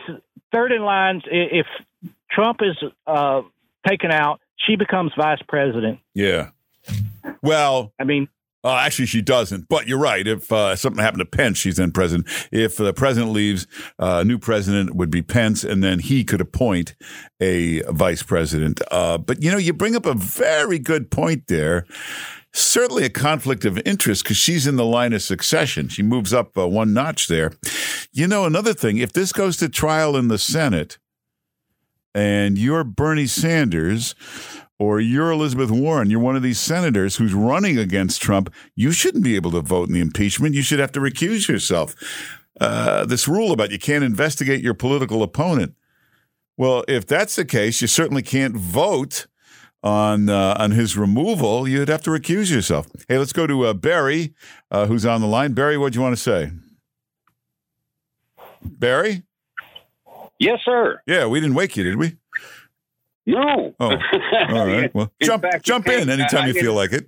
[SPEAKER 16] third in line. If Trump is uh, taken out, she becomes vice president.
[SPEAKER 1] Yeah. Well,
[SPEAKER 16] I mean,
[SPEAKER 1] uh, actually, she doesn't. But you're right. If uh, something happened to Pence, she's then president. If the president leaves, uh, new president would be Pence, and then he could appoint a vice president. Uh, but you know, you bring up a very good point there. Certainly a conflict of interest because she's in the line of succession. She moves up uh, one notch there. You know, another thing, if this goes to trial in the Senate and you're Bernie Sanders, or you're Elizabeth Warren, you're one of these senators who's running against Trump, you shouldn't be able to vote in the impeachment. You should have to recuse yourself. Uh, this rule about you can't investigate your political opponent. Well, if that's the case, you certainly can't vote on uh, on his removal. You'd have to recuse yourself. Hey, let's go to uh, Barry, uh, who's on the line. Barry, what do you want to say? Barry?
[SPEAKER 17] Yes, sir.
[SPEAKER 1] Yeah, we didn't wake you, did we?
[SPEAKER 17] No.
[SPEAKER 1] Oh, all right. Well, in jump fact, jump in anytime I, you feel like it.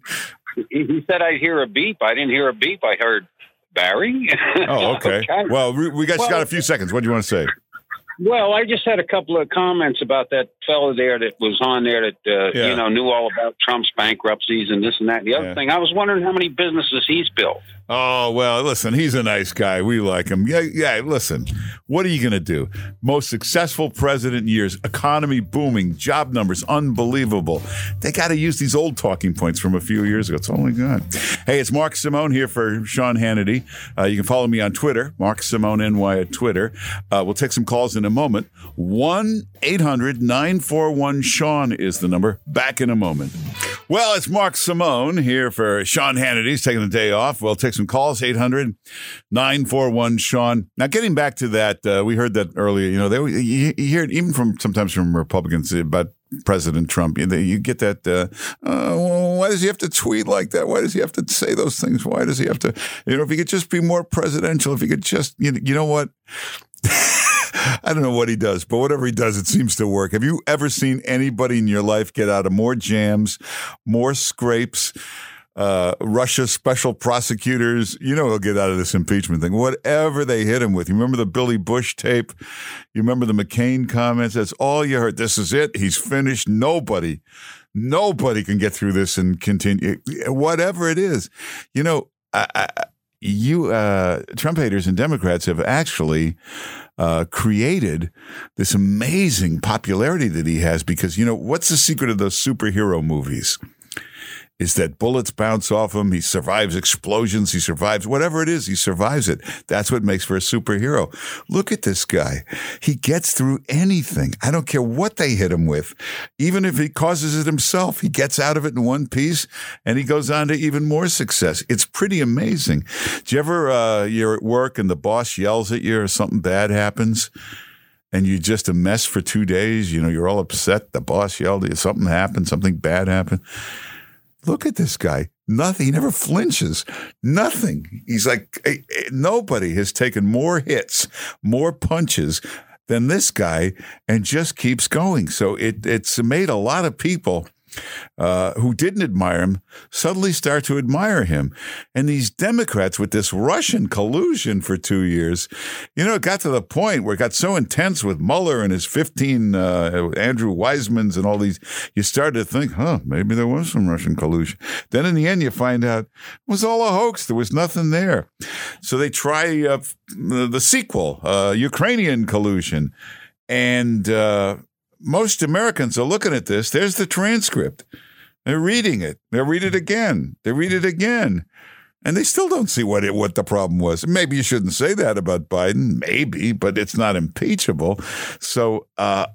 [SPEAKER 17] He said I'd hear a beep. I didn't hear a beep. I heard Barry.
[SPEAKER 1] Oh, okay. Well, we got well, got a few seconds. What do you want to say?
[SPEAKER 17] Well, I just had a couple of comments about that fellow there that was on there that uh,
[SPEAKER 1] Yeah.
[SPEAKER 17] you know knew all about Trump's bankruptcies and this and that. And the other
[SPEAKER 1] Yeah.
[SPEAKER 17] thing, I was wondering how many businesses he's built.
[SPEAKER 1] Oh well, listen, he's a nice guy. We like him. Yeah, yeah. Listen, what are you going to do? Most successful president in years, economy booming, job numbers unbelievable. They got to use these old talking points from a few years ago. It's we got. Hey, it's Mark Simone here for Sean Hannity. Uh, you can follow me on Twitter, Mark Simone NY at Twitter. Uh, we'll take some calls in a moment. One 800 941 Sean is the number. Back in a moment. Well, it's Mark Simone here for Sean Hannity. He's taking the day off. We'll take some calls, 800 941 Sean. Now, getting back to that, uh, we heard that earlier. You know, they, you, you hear it even from sometimes from Republicans about President Trump. You, get that, uh, uh, why does he have to tweet like that? Why does he have to say those things? Why does he have to, you know, if he could just be more presidential, if he could just, you, you know what? I don't know what he does, but whatever he does, it seems to work. Have you ever seen anybody in your life get out of more jams, more scrapes? Uh, Russia special prosecutors, you know, he'll get out of this impeachment thing. Whatever they hit him with. You remember the Billy Bush tape? You remember the McCain comments? That's all you heard. This is it. He's finished. Nobody, nobody can get through this and continue. Whatever it is, you know, I, I, you uh, Trump haters and Democrats have actually uh, created this amazing popularity that he has because you know what's the secret of those superhero movies? Is that bullets bounce off him? He survives explosions. He survives whatever it is. He survives it. That's what makes for a superhero. Look at this guy. He gets through anything. I don't care what they hit him with. Even if he causes it himself, he gets out of it in one piece and he goes on to even more success. It's pretty amazing. Do you ever, uh, you're at work and the boss yells at you or something bad happens? and you're just a mess for two days. You know, you're all upset. The boss yelled at you. Something happened. Something bad happened. Look at this guy. Nothing. He never flinches. Nothing. He's like, eh, eh, nobody has taken more hits, more punches than this guy and just keeps going. So it, it's made a lot of people uh, who didn't admire him suddenly start to admire him. And these Democrats with this Russian collusion for two years, you know, it got to the point where it got so intense with Mueller and his 15 uh, Andrew Weissmanns and all these, you started to think, huh, maybe there was some Russian collusion. Then in the end, you find out it was all a hoax. There was nothing there. So they try uh, the sequel, uh, Ukrainian collusion. And, uh, most Americans are looking at this. There's the transcript. They're reading it. They read it again. They read it again. And they still don't see what it, what the problem was. Maybe you shouldn't say that about Biden. Maybe, but it's not impeachable. So uh,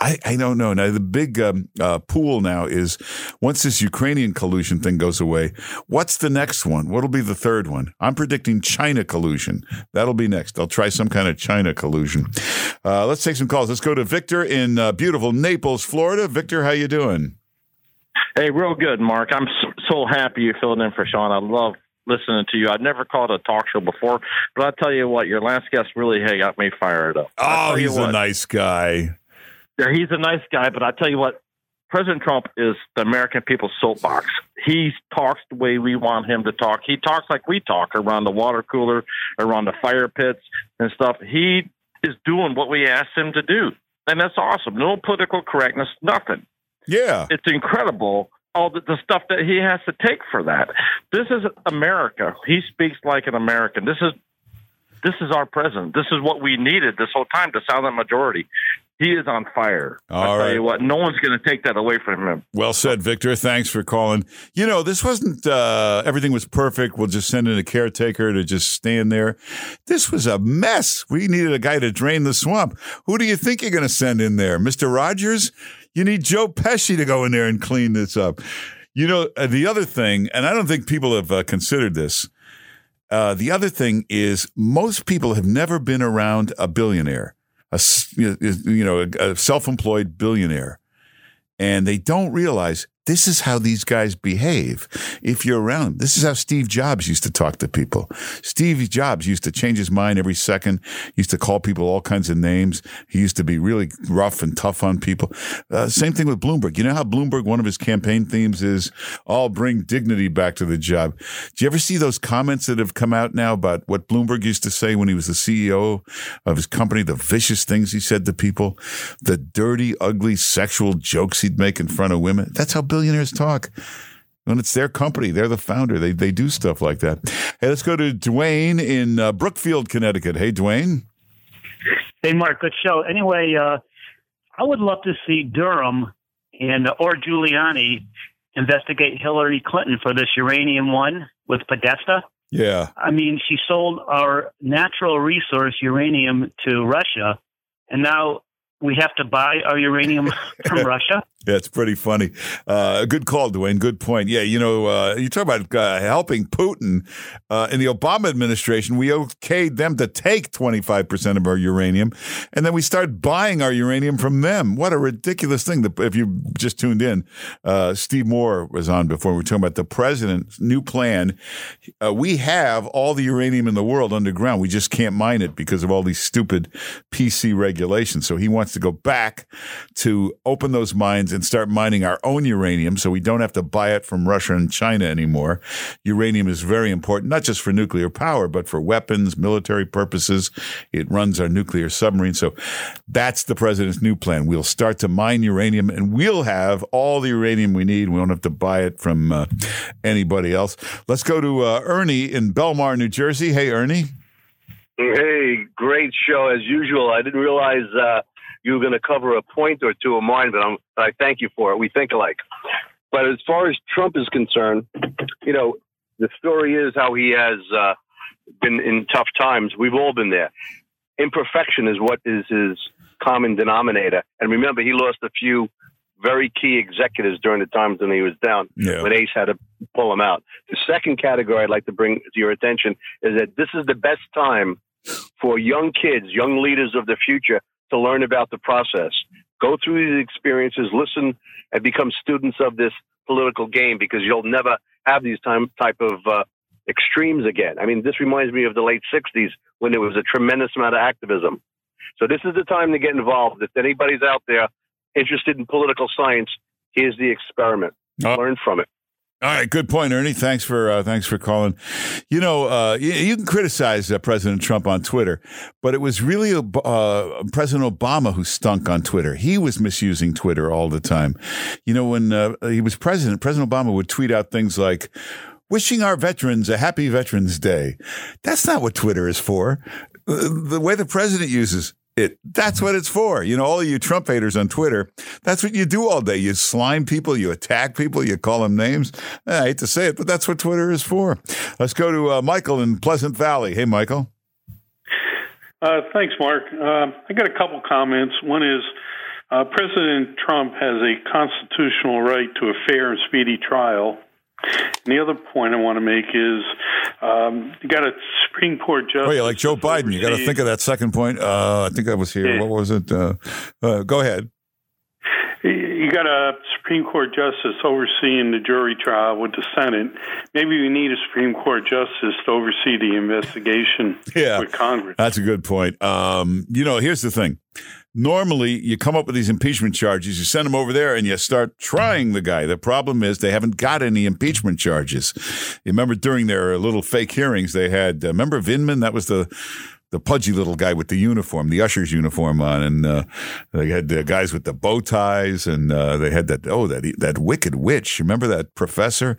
[SPEAKER 1] I, I don't know. Now the big um, uh, pool now is once this Ukrainian collusion thing goes away, what's the next one? What'll be the third one? I'm predicting China collusion. That'll be next. They'll try some kind of China collusion. Uh, let's take some calls. Let's go to Victor in uh, beautiful Naples, Florida. Victor, how you doing?
[SPEAKER 18] Hey, real good, Mark. I'm so, happy you filled in for Sean. I love listening to you. I've never called a talk show before, but I'll tell you what, your last guest really hey, got me fired up.
[SPEAKER 1] Oh, he's a nice guy.
[SPEAKER 18] Yeah, he's a nice guy, but I tell you what, President Trump is the American people's soapbox. He talks the way we want him to talk. He talks like we talk around the water cooler, around the fire pits and stuff. He is doing what we asked him to do. And that's awesome. No political correctness, nothing.
[SPEAKER 1] Yeah.
[SPEAKER 18] It's incredible all the, the stuff that he has to take for that. This is America. He speaks like an American. This is this is our president. This is what we needed this whole time, the silent majority. He is on fire. I
[SPEAKER 1] All
[SPEAKER 18] tell you what, no one's going to take that away from him.
[SPEAKER 1] Well said, Victor. Thanks for calling. You know, this wasn't uh, everything was perfect. We'll just send in a caretaker to just stand there. This was a mess. We needed a guy to drain the swamp. Who do you think you're going to send in there, Mister Rogers? You need Joe Pesci to go in there and clean this up. You know, uh, the other thing, and I don't think people have uh, considered this. Uh, the other thing is, most people have never been around a billionaire, a you know a self-employed billionaire, and they don't realize This is how these guys behave. If you're around, this is how Steve Jobs used to talk to people. Steve Jobs used to change his mind every second. he Used to call people all kinds of names. He used to be really rough and tough on people. Uh, same thing with Bloomberg. You know how Bloomberg, one of his campaign themes is, "I'll bring dignity back to the job." Do you ever see those comments that have come out now about what Bloomberg used to say when he was the CEO of his company? The vicious things he said to people, the dirty, ugly, sexual jokes he'd make in front of women. That's how billionaires talk. When it's their company, they're the founder. They they do stuff like that. Hey, let's go to Dwayne in uh, Brookfield, Connecticut. Hey, Dwayne.
[SPEAKER 19] Hey, Mark, good show. Anyway, uh, I would love to see Durham and or Giuliani investigate Hillary Clinton for this uranium one with Podesta.
[SPEAKER 1] Yeah.
[SPEAKER 19] I mean, she sold our natural resource uranium to Russia, and now we have to buy our uranium from Russia.
[SPEAKER 1] Yeah, it's pretty funny. Uh, good call, Dwayne. Good point. Yeah, you know, uh, you talk about uh, helping Putin. Uh, in the Obama administration, we okayed them to take 25% of our uranium, and then we start buying our uranium from them. What a ridiculous thing. If you just tuned in, uh, Steve Moore was on before. We were talking about the president's new plan. Uh, we have all the uranium in the world underground. We just can't mine it because of all these stupid PC regulations. So he wants to go back to open those mines and start mining our own uranium so we don't have to buy it from Russia and China anymore. Uranium is very important, not just for nuclear power, but for weapons, military purposes. It runs our nuclear submarine. So that's the president's new plan. We'll start to mine uranium and we'll have all the uranium we need. We won't have to buy it from uh, anybody else. Let's go to uh, Ernie in Belmar, New Jersey. Hey, Ernie.
[SPEAKER 20] Hey, great show as usual. I didn't realize uh, you were going to cover a point or two of mine, but, but I thank you for it. We think alike. But as far as Trump is concerned, you know, the story is how he has uh, been in tough times. We've all been there. Imperfection is what is his common denominator. And remember, he lost a few very key executives during the times when he was down,
[SPEAKER 1] Yeah.
[SPEAKER 20] when Ace had to pull him out. The second category I'd like to bring to your attention is that this is the best time for young kids, young leaders of the future to learn about the process. Go through these experiences, listen, and become students of this political game because you'll never have these time type of uh, extremes again. I mean, this reminds me of the late '60s when there was a tremendous amount of activism. So this is the time to get involved. If anybody's out there interested in political science, here's the experiment. Learn from it.
[SPEAKER 1] All right, good point, Ernie. Thanks for uh, thanks for calling. You know, uh, you, you can criticize uh, President Trump on Twitter, but it was really uh, President Obama who stunk on Twitter. He was misusing Twitter all the time. You know, when uh, he was president, President Obama would tweet out things like. Wishing our veterans a happy Veterans Day. That's not what Twitter is for. Uh, The way the president uses it, that's what it's for. You know, all you Trump haters on Twitter, that's what you do all day. You slime people, you attack people, you call them names. I hate to say it, but that's what Twitter is for. Let's go to uh, Michael in Pleasant Valley. Hey, Michael.
[SPEAKER 21] Uh, thanks, Mark. Uh, I got a couple comments. One is uh, President Trump has a constitutional right to a fair and speedy trial. And the other point I want to make is um, you got a Supreme Court justice.
[SPEAKER 1] Oh, yeah, like Joe Biden. You got to think of that second point. Uh, I think I was here.
[SPEAKER 21] Yeah.
[SPEAKER 1] What was it? Uh, uh, go ahead.
[SPEAKER 21] You got a Supreme Court justice overseeing the jury trial with the Senate. Maybe we need a Supreme Court justice to oversee the investigation
[SPEAKER 1] Yeah.
[SPEAKER 21] with Congress.
[SPEAKER 1] That's a good point. Um, you know, here's the thing. Normally, you come up with these impeachment charges, you send them over there, and you start trying the guy. The problem is they haven't got any impeachment charges. You remember during their little fake hearings, they had. Uh, remember Vindman? That was the the pudgy little guy with the uniform, the usher's uniform on, and uh, they had the guys with the bow ties, and uh, they had that oh that that wicked witch. Remember that professor?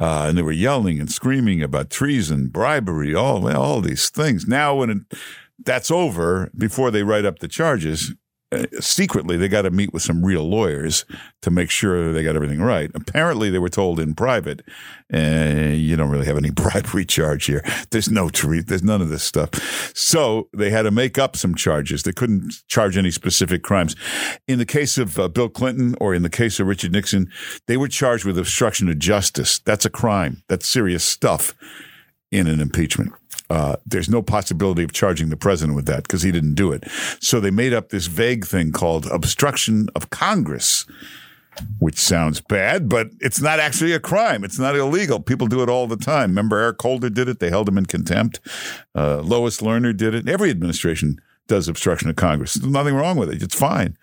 [SPEAKER 1] Uh, and they were yelling and screaming about treason, bribery, all all these things. Now, when it, that's over, before they write up the charges, uh, secretly they got to meet with some real lawyers to make sure they got everything right. Apparently, they were told in private, uh, you don't really have any bribery charge here. There's no treat. There's none of this stuff. So they had to make up some charges. They couldn't charge any specific crimes. In the case of uh, Bill Clinton or in the case of Richard Nixon, they were charged with obstruction of justice. That's a crime. That's serious stuff in an impeachment. Uh, there's no possibility of charging the president with that because he didn't do it. So they made up this vague thing called obstruction of Congress. which sounds bad, but it's not actually a crime. It's not illegal. People do it all the time. Remember, Eric Holder did it. They held him in contempt. Uh, Lois Lerner did it. Every administration does obstruction of Congress. There's nothing wrong with it. It's fine.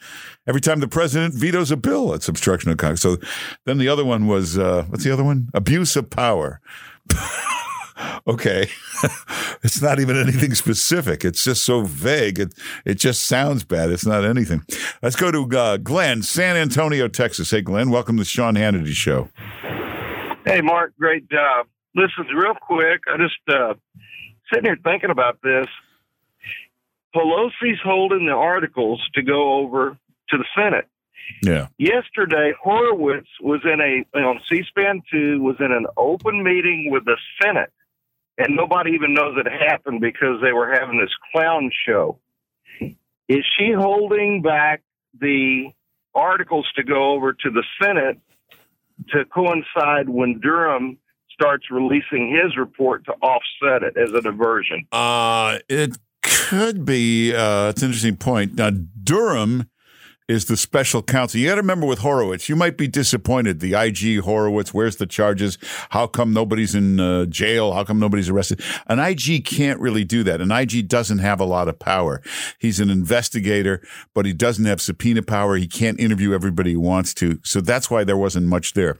[SPEAKER 1] Every time the president vetoes a bill, it's obstruction of Congress. So then the other one was, uh, what's the other one? Abuse of power. okay. it's not even anything specific. It's just so vague. It, it just sounds bad. It's not anything. Let's go to uh, Glenn, San Antonio, Texas. Hey, Glenn, welcome to the Sean Hannity Show.
[SPEAKER 22] Hey, Mark, great job. Listen, real quick, I just uh, sitting here thinking about this. Pelosi's holding the articles to go over to the Senate.
[SPEAKER 1] Yeah.
[SPEAKER 22] Yesterday, Horowitz was in a on C-SPAN two was in an open meeting with the Senate, and nobody even knows it happened because they were having this clown show. Is she holding back the articles to go over to the Senate to coincide when Durham starts releasing his report to offset it as a diversion?
[SPEAKER 1] Uh, it could be. Uh, it's an interesting point. Now, Durham is the special counsel. You got to remember with Horowitz, you might be disappointed. The IG Horowitz, where's the charges? How come nobody's in uh, jail? How come nobody's arrested? An IG can't really do that. An IG doesn't have a lot of power. He's an investigator, but he doesn't have subpoena power. He can't interview everybody he wants to. So that's why there wasn't much there.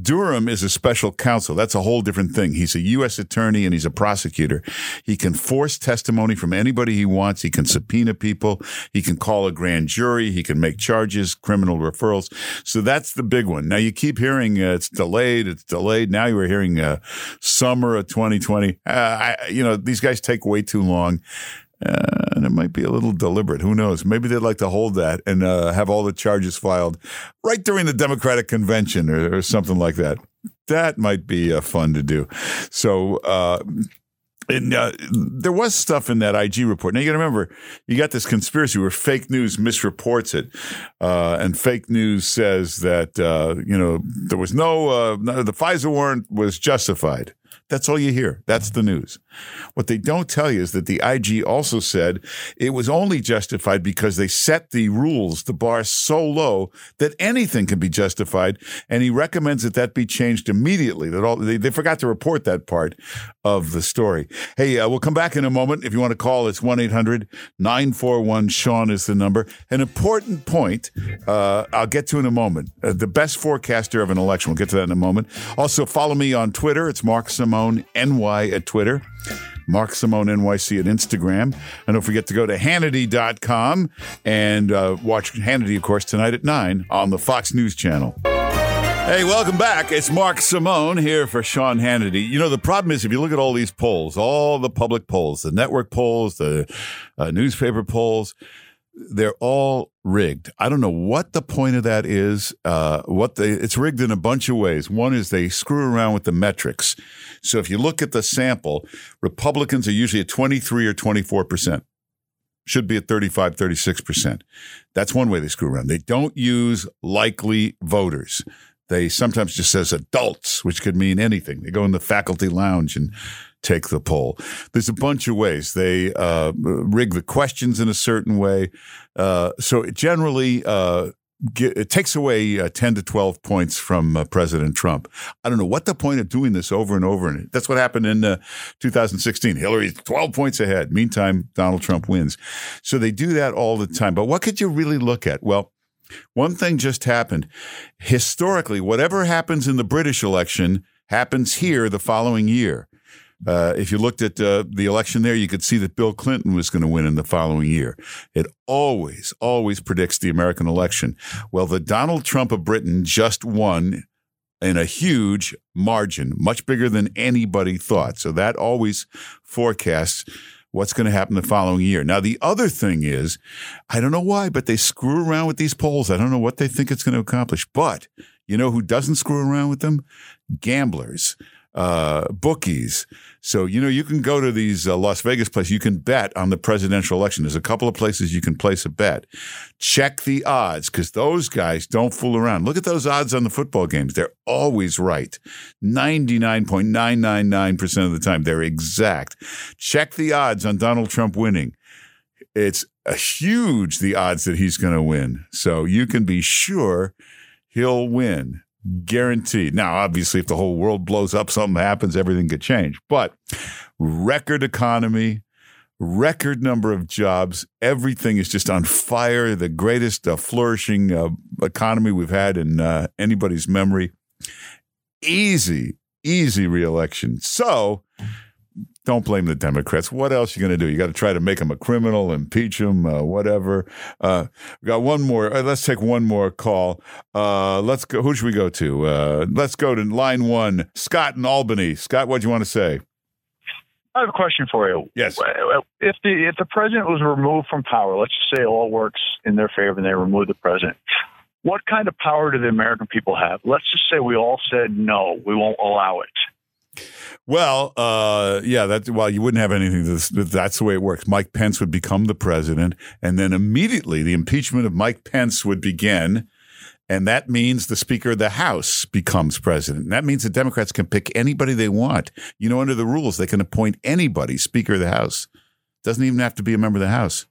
[SPEAKER 1] Durham is a special counsel. That's a whole different thing. He's a U.S. attorney and he's a prosecutor. He can force testimony from anybody he wants. He can subpoena people. He can call a grand jury. He can make charges, criminal referrals. So that's the big one. Now you keep hearing uh, it's delayed, it's delayed. Now you are hearing uh, summer of 2020. Uh, I, you know, these guys take way too long. Uh, and it might be a little deliberate. Who knows? Maybe they'd like to hold that and uh, have all the charges filed right during the Democratic convention or, or something like that. That might be uh, fun to do. So, uh, and uh, there was stuff in that IG report. Now you got to remember, you got this conspiracy where fake news misreports it, uh, and fake news says that uh, you know there was no, uh, the FISA warrant was justified. That's all you hear. That's the news. What they don't tell you is that the IG also said it was only justified because they set the rules, the bar so low that anything can be justified. And he recommends that that be changed immediately. That all they, they forgot to report that part of the story. Hey, uh, we'll come back in a moment. If you want to call, it's 1 800 941 Sean is the number. An important point uh, I'll get to in a moment. Uh, the best forecaster of an election. We'll get to that in a moment. Also, follow me on Twitter. It's Mark Simone NY at Twitter. Mark Simone NYC at Instagram. And don't forget to go to Hannity.com and uh, watch Hannity, of course, tonight at 9 on the Fox News Channel. Hey, welcome back. It's Mark Simone here for Sean Hannity. You know, the problem is if you look at all these polls, all the public polls, the network polls, the uh, newspaper polls, they're all rigged. I don't know what the point of that is. Uh, what they, it's rigged in a bunch of ways. One is they screw around with the metrics. So if you look at the sample, Republicans are usually at 23 or 24 percent. Should be at 35, 36 percent. That's one way they screw around. They don't use likely voters. They sometimes just says adults, which could mean anything. They go in the faculty lounge and take the poll. There's a bunch of ways. They uh, rig the questions in a certain way. Uh, so it generally, uh, get, it takes away uh, 10 to 12 points from uh, President Trump. I don't know what the point of doing this over and over. And that's what happened in uh, 2016. Hillary's 12 points ahead. Meantime, Donald Trump wins. So they do that all the time. But what could you really look at? Well, one thing just happened. Historically, whatever happens in the British election happens here the following year. Uh, if you looked at uh, the election there, you could see that Bill Clinton was going to win in the following year. It always, always predicts the American election. Well, the Donald Trump of Britain just won in a huge margin, much bigger than anybody thought. So that always forecasts what's going to happen the following year. Now, the other thing is, I don't know why, but they screw around with these polls. I don't know what they think it's going to accomplish. But you know who doesn't screw around with them? Gamblers uh, bookies. So, you know, you can go to these uh, Las Vegas places. You can bet on the presidential election. There's a couple of places you can place a bet. Check the odds because those guys don't fool around. Look at those odds on the football games. They're always right. 99.999% of the time, they're exact. Check the odds on Donald Trump winning. It's huge, the odds that he's going to win. So you can be sure he'll win. Guaranteed. Now, obviously, if the whole world blows up, something happens, everything could change. But record economy, record number of jobs, everything is just on fire. The greatest uh, flourishing uh, economy we've had in uh, anybody's memory. Easy, easy reelection. So, don't blame the Democrats. What else are you going to do? You got to try to make him a criminal, impeach him, uh, whatever. Uh, we got one more. Uh, let's take one more call. Uh, let's go. Who should we go to? Uh, let's go to line one. Scott in Albany. Scott, what do you want to say?
[SPEAKER 23] I have a question for you.
[SPEAKER 1] Yes.
[SPEAKER 23] If the if the president was removed from power, let's just say all works in their favor and they remove the president. What kind of power do the American people have? Let's just say we all said no, we won't allow it.
[SPEAKER 1] Well, uh, yeah, that well, you wouldn't have anything. That's the way it works. Mike Pence would become the president, and then immediately the impeachment of Mike Pence would begin, and that means the Speaker of the House becomes president. And that means the Democrats can pick anybody they want. You know, under the rules, they can appoint anybody Speaker of the House. Doesn't even have to be a member of the House.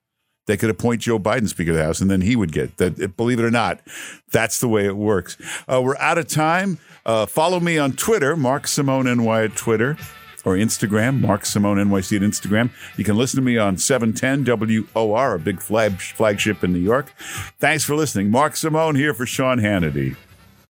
[SPEAKER 1] They could appoint Joe Biden Speaker of the House, and then he would get that. Believe it or not, that's the way it works. Uh, we're out of time. Uh, follow me on Twitter, Mark Simone NY at Twitter or Instagram, Mark Simone NYC at Instagram. You can listen to me on 710 WOR, a big flag, flagship in New York. Thanks for listening. Mark Simone here for Sean Hannity.